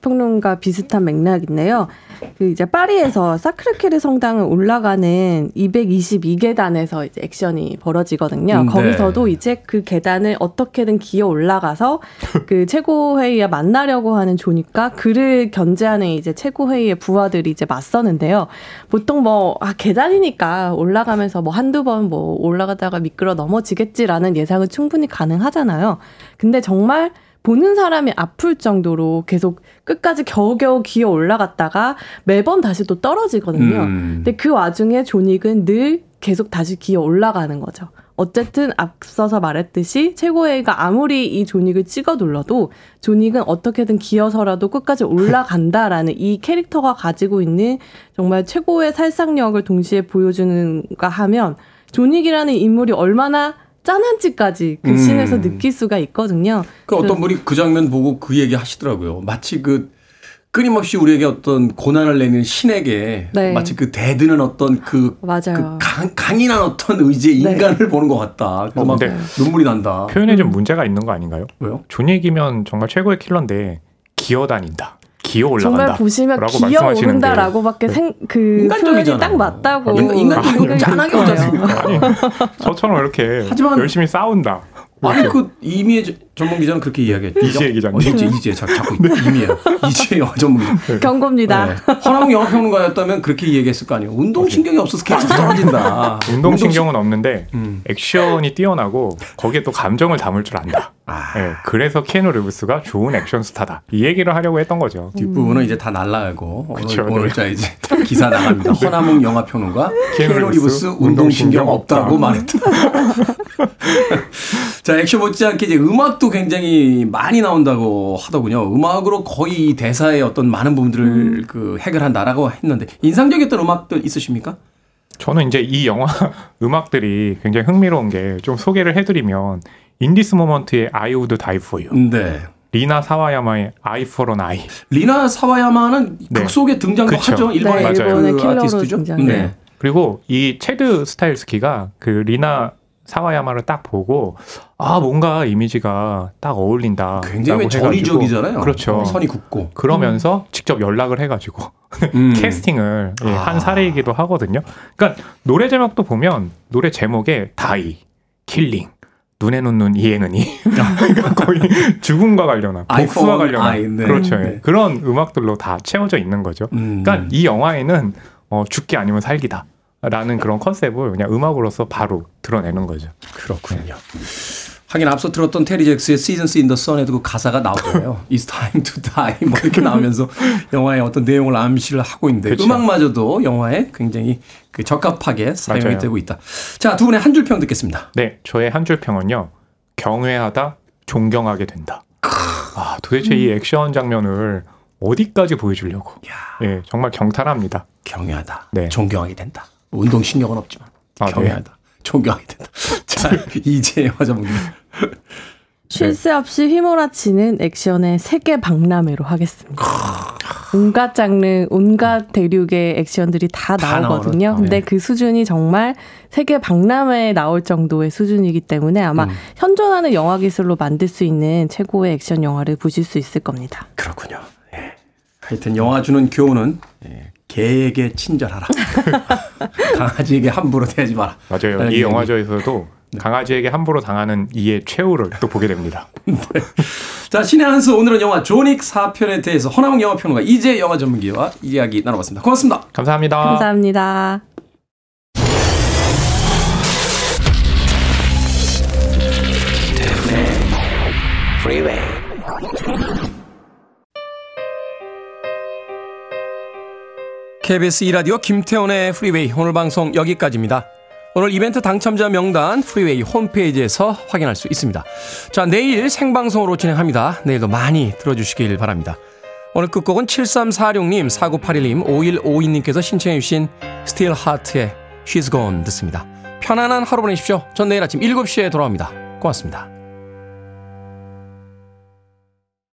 평론가 비슷한 맥락인데요. 그 이제 파리에서 사크르케르 성당을 올라가는 222계단에서 이제 액션이 벌어지거든요. 음, 네. 거기서도 이제 그 계단을 어떻게든 기어 올라가서 그 최고회의와 만나려고 하는 조니까 그를 견제하는 이제 최고회의의 부하들이 이제 맞서는데요. 보통 뭐, 아, 계단이니까 올라가면서 뭐 한두 번 뭐 올라가다가 미끄러 넘어지겠지라는 예상은 충분히 가능하잖아요. 근데 정말 보는 사람이 아플 정도로 계속 끝까지 겨우겨우 기어 올라갔다가 매번 다시 또 떨어지거든요. 음. 근데 그 와중에 조닉은 늘 계속 다시 기어 올라가는 거죠. 어쨌든 앞서서 말했듯이 최고회의가 아무리 이 조닉을 찍어 눌러도 조닉은 어떻게든 기어서라도 끝까지 올라간다라는 이 캐릭터가 가지고 있는 정말 최고의 살상력을 동시에 보여주는가 하면 존 윅이라는 인물이 얼마나 짠한지까지 그 음. 씬에서 느낄 수가 있거든요. 그 어떤 분이 그 장면 보고 그 얘기 하시더라고요. 마치 그 끊임없이 우리에게 어떤 고난을 내는 신에게 네. 마치 그 대드는 어떤 그, 맞아요. 강, 강인한 어떤 의지의 네. 인간을 보는 것 같다. 그래서 어, 막 눈물이 난다. 표현에 좀 문제가 있는 거 아닌가요? 왜요? 존 윅이면 정말 최고의 킬러인데 기어 다닌다. 기어 올라간다. 정말 보시면 기어 오른다라고밖에 생, 그 표현이. 딱 맞다고 인간- 인간적이고 생각이 짠하게 들 오지. 않습니까? 아니, 저처럼 이렇게 하지만- 열심히 싸운다. 아니 그 이미의 저- 전문 기자는 그렇게 이야기했죠. 이지혜 기자님. 어, 이지혜, 이지혜 자, 자꾸 이미예요. 이지혜 영화 전문 기자. 경고입니다. 네. 허나웅 영화평론가였다면 그렇게 얘기했을 거 아니에요. 운동신경이 없어서 계속 떨어진다. 운동신경은 없는데 음. 액션이 뛰어나고 거기에 또 감정을 담을 줄 안다. 아. 예, 그래서 키아누 리브스가 좋은 액션 스타다. 이 얘기를 하려고 했던 거죠. 뒷부분은 이제 다 날라가고 그쵸, 오늘, 오늘 네. 자 이제 기사 나갑니다. 허남웅 영화평론가 키아누 리브스 리브스 운동신경 운동신경 없다고 없다. 말했다. 자 액션 못지않게 이제 음악도 굉장히 많이 나온다고 하더군요. 음악으로 거의 이 대사의 어떤 많은 부분들을 그 해결한다라고 했는데 인상적이었던 음악들 있으십니까? 저는 이제 이 영화 음악들이 굉장히 흥미로운 게 좀 소개를 해드리면 In This Moment의 I Would Die For You, 네. 리나 사와야마의 Eye For An Eye, 리나 사와야마는 네. 극 속에 등장도 그쵸. 하죠. 일본의 네, 그 일본의 킬러로 아티스트죠. 등장해요. 네. 그리고 이 채드 스타헬스키가 그 리나 사와야마를 딱 보고 아 뭔가 이미지가 딱 어울린다. 굉장히 전위적이잖아요. 그렇죠. 선이 굵고. 그러면서 직접 연락을 해가지고 음. 캐스팅을 예, 한 아. 사례이기도 하거든요. 그러니까 노래 제목도 보면 노래 제목에 die, killing, 눈에는 눈 이에는 이 그러니까 거의 죽음과 관련한 복수와 관련한 아이, 네. 그렇죠. 예. 네. 그런 음악들로 다 채워져 있는 거죠. 음. 그러니까 이 영화에는 어, 죽기 아니면 살기다. 라는 그런 컨셉을 그냥 음악으로서 바로 드러내는 거죠. 그렇군요. 하긴 앞서 들었던 테리 잭스의 Seasons in the Sun에도 그 가사가 나오잖아요. It's time to die 뭐 이렇게 나오면서 영화의 어떤 내용을 암시를 하고 있는데 그쵸. 음악마저도 영화에 굉장히 그 적합하게 사용이 맞아요. 되고 있다. 자, 두 분의 한 줄 평 듣겠습니다. 네, 저의 한 줄 평은요. 경외하다, 존경하게 된다. 아, 도대체 이 액션 장면을 어디까지 보여주려고? 예, 정말 경탄합니다. 경외하다. 네. 존경하게 된다. 운동 신경은 없지만 아, 네. 경외하다. 존경하게 된다. 자, 이제 영화 전문 기자. 쉴새 없이 휘몰아치는 액션의 세계 박람회로 하겠습니다. 온갖 장르, 온갖 대륙의 액션들이 다 다 나오거든요. 나오는, 근데 네. 그 수준이 정말 세계 박람회에 나올 정도의 수준이기 때문에 아마 음. 현존하는 영화 기술로 만들 수 있는 최고의 액션 영화를 보실 수 있을 겁니다. 그렇군요. 예. 하여튼 영화 주는 교훈은 예, 개에게 친절하라. 강아지에게 함부로 대하지 마라. 맞아요. 이 얘기. 영화제에서도 강아지에게 함부로 당하는 이의 최후를 또 보게 됩니다. 자, 신의 한수 오늘은 영화 조닉 4편에 대해서 허나웅 영화평론가 이제 영화 전문기와 이야기 나눠봤습니다. 고맙습니다. 감사합니다. 감사합니다. Freeway. KBS 2라디오 김태훈의 프리웨이 오늘 방송 여기까지입니다. 오늘 이벤트 당첨자 명단 프리웨이 홈페이지에서 확인할 수 있습니다. 자, 내일 생방송으로 진행합니다. 내일도 많이 들어주시길 바랍니다. 오늘 끝곡은 7346님, 4981님, 5152님께서 신청해 주신 스틸 하트의 She's Gone 듣습니다. 편안한 하루 보내십시오. 전 내일 아침 7시에 돌아옵니다. 고맙습니다.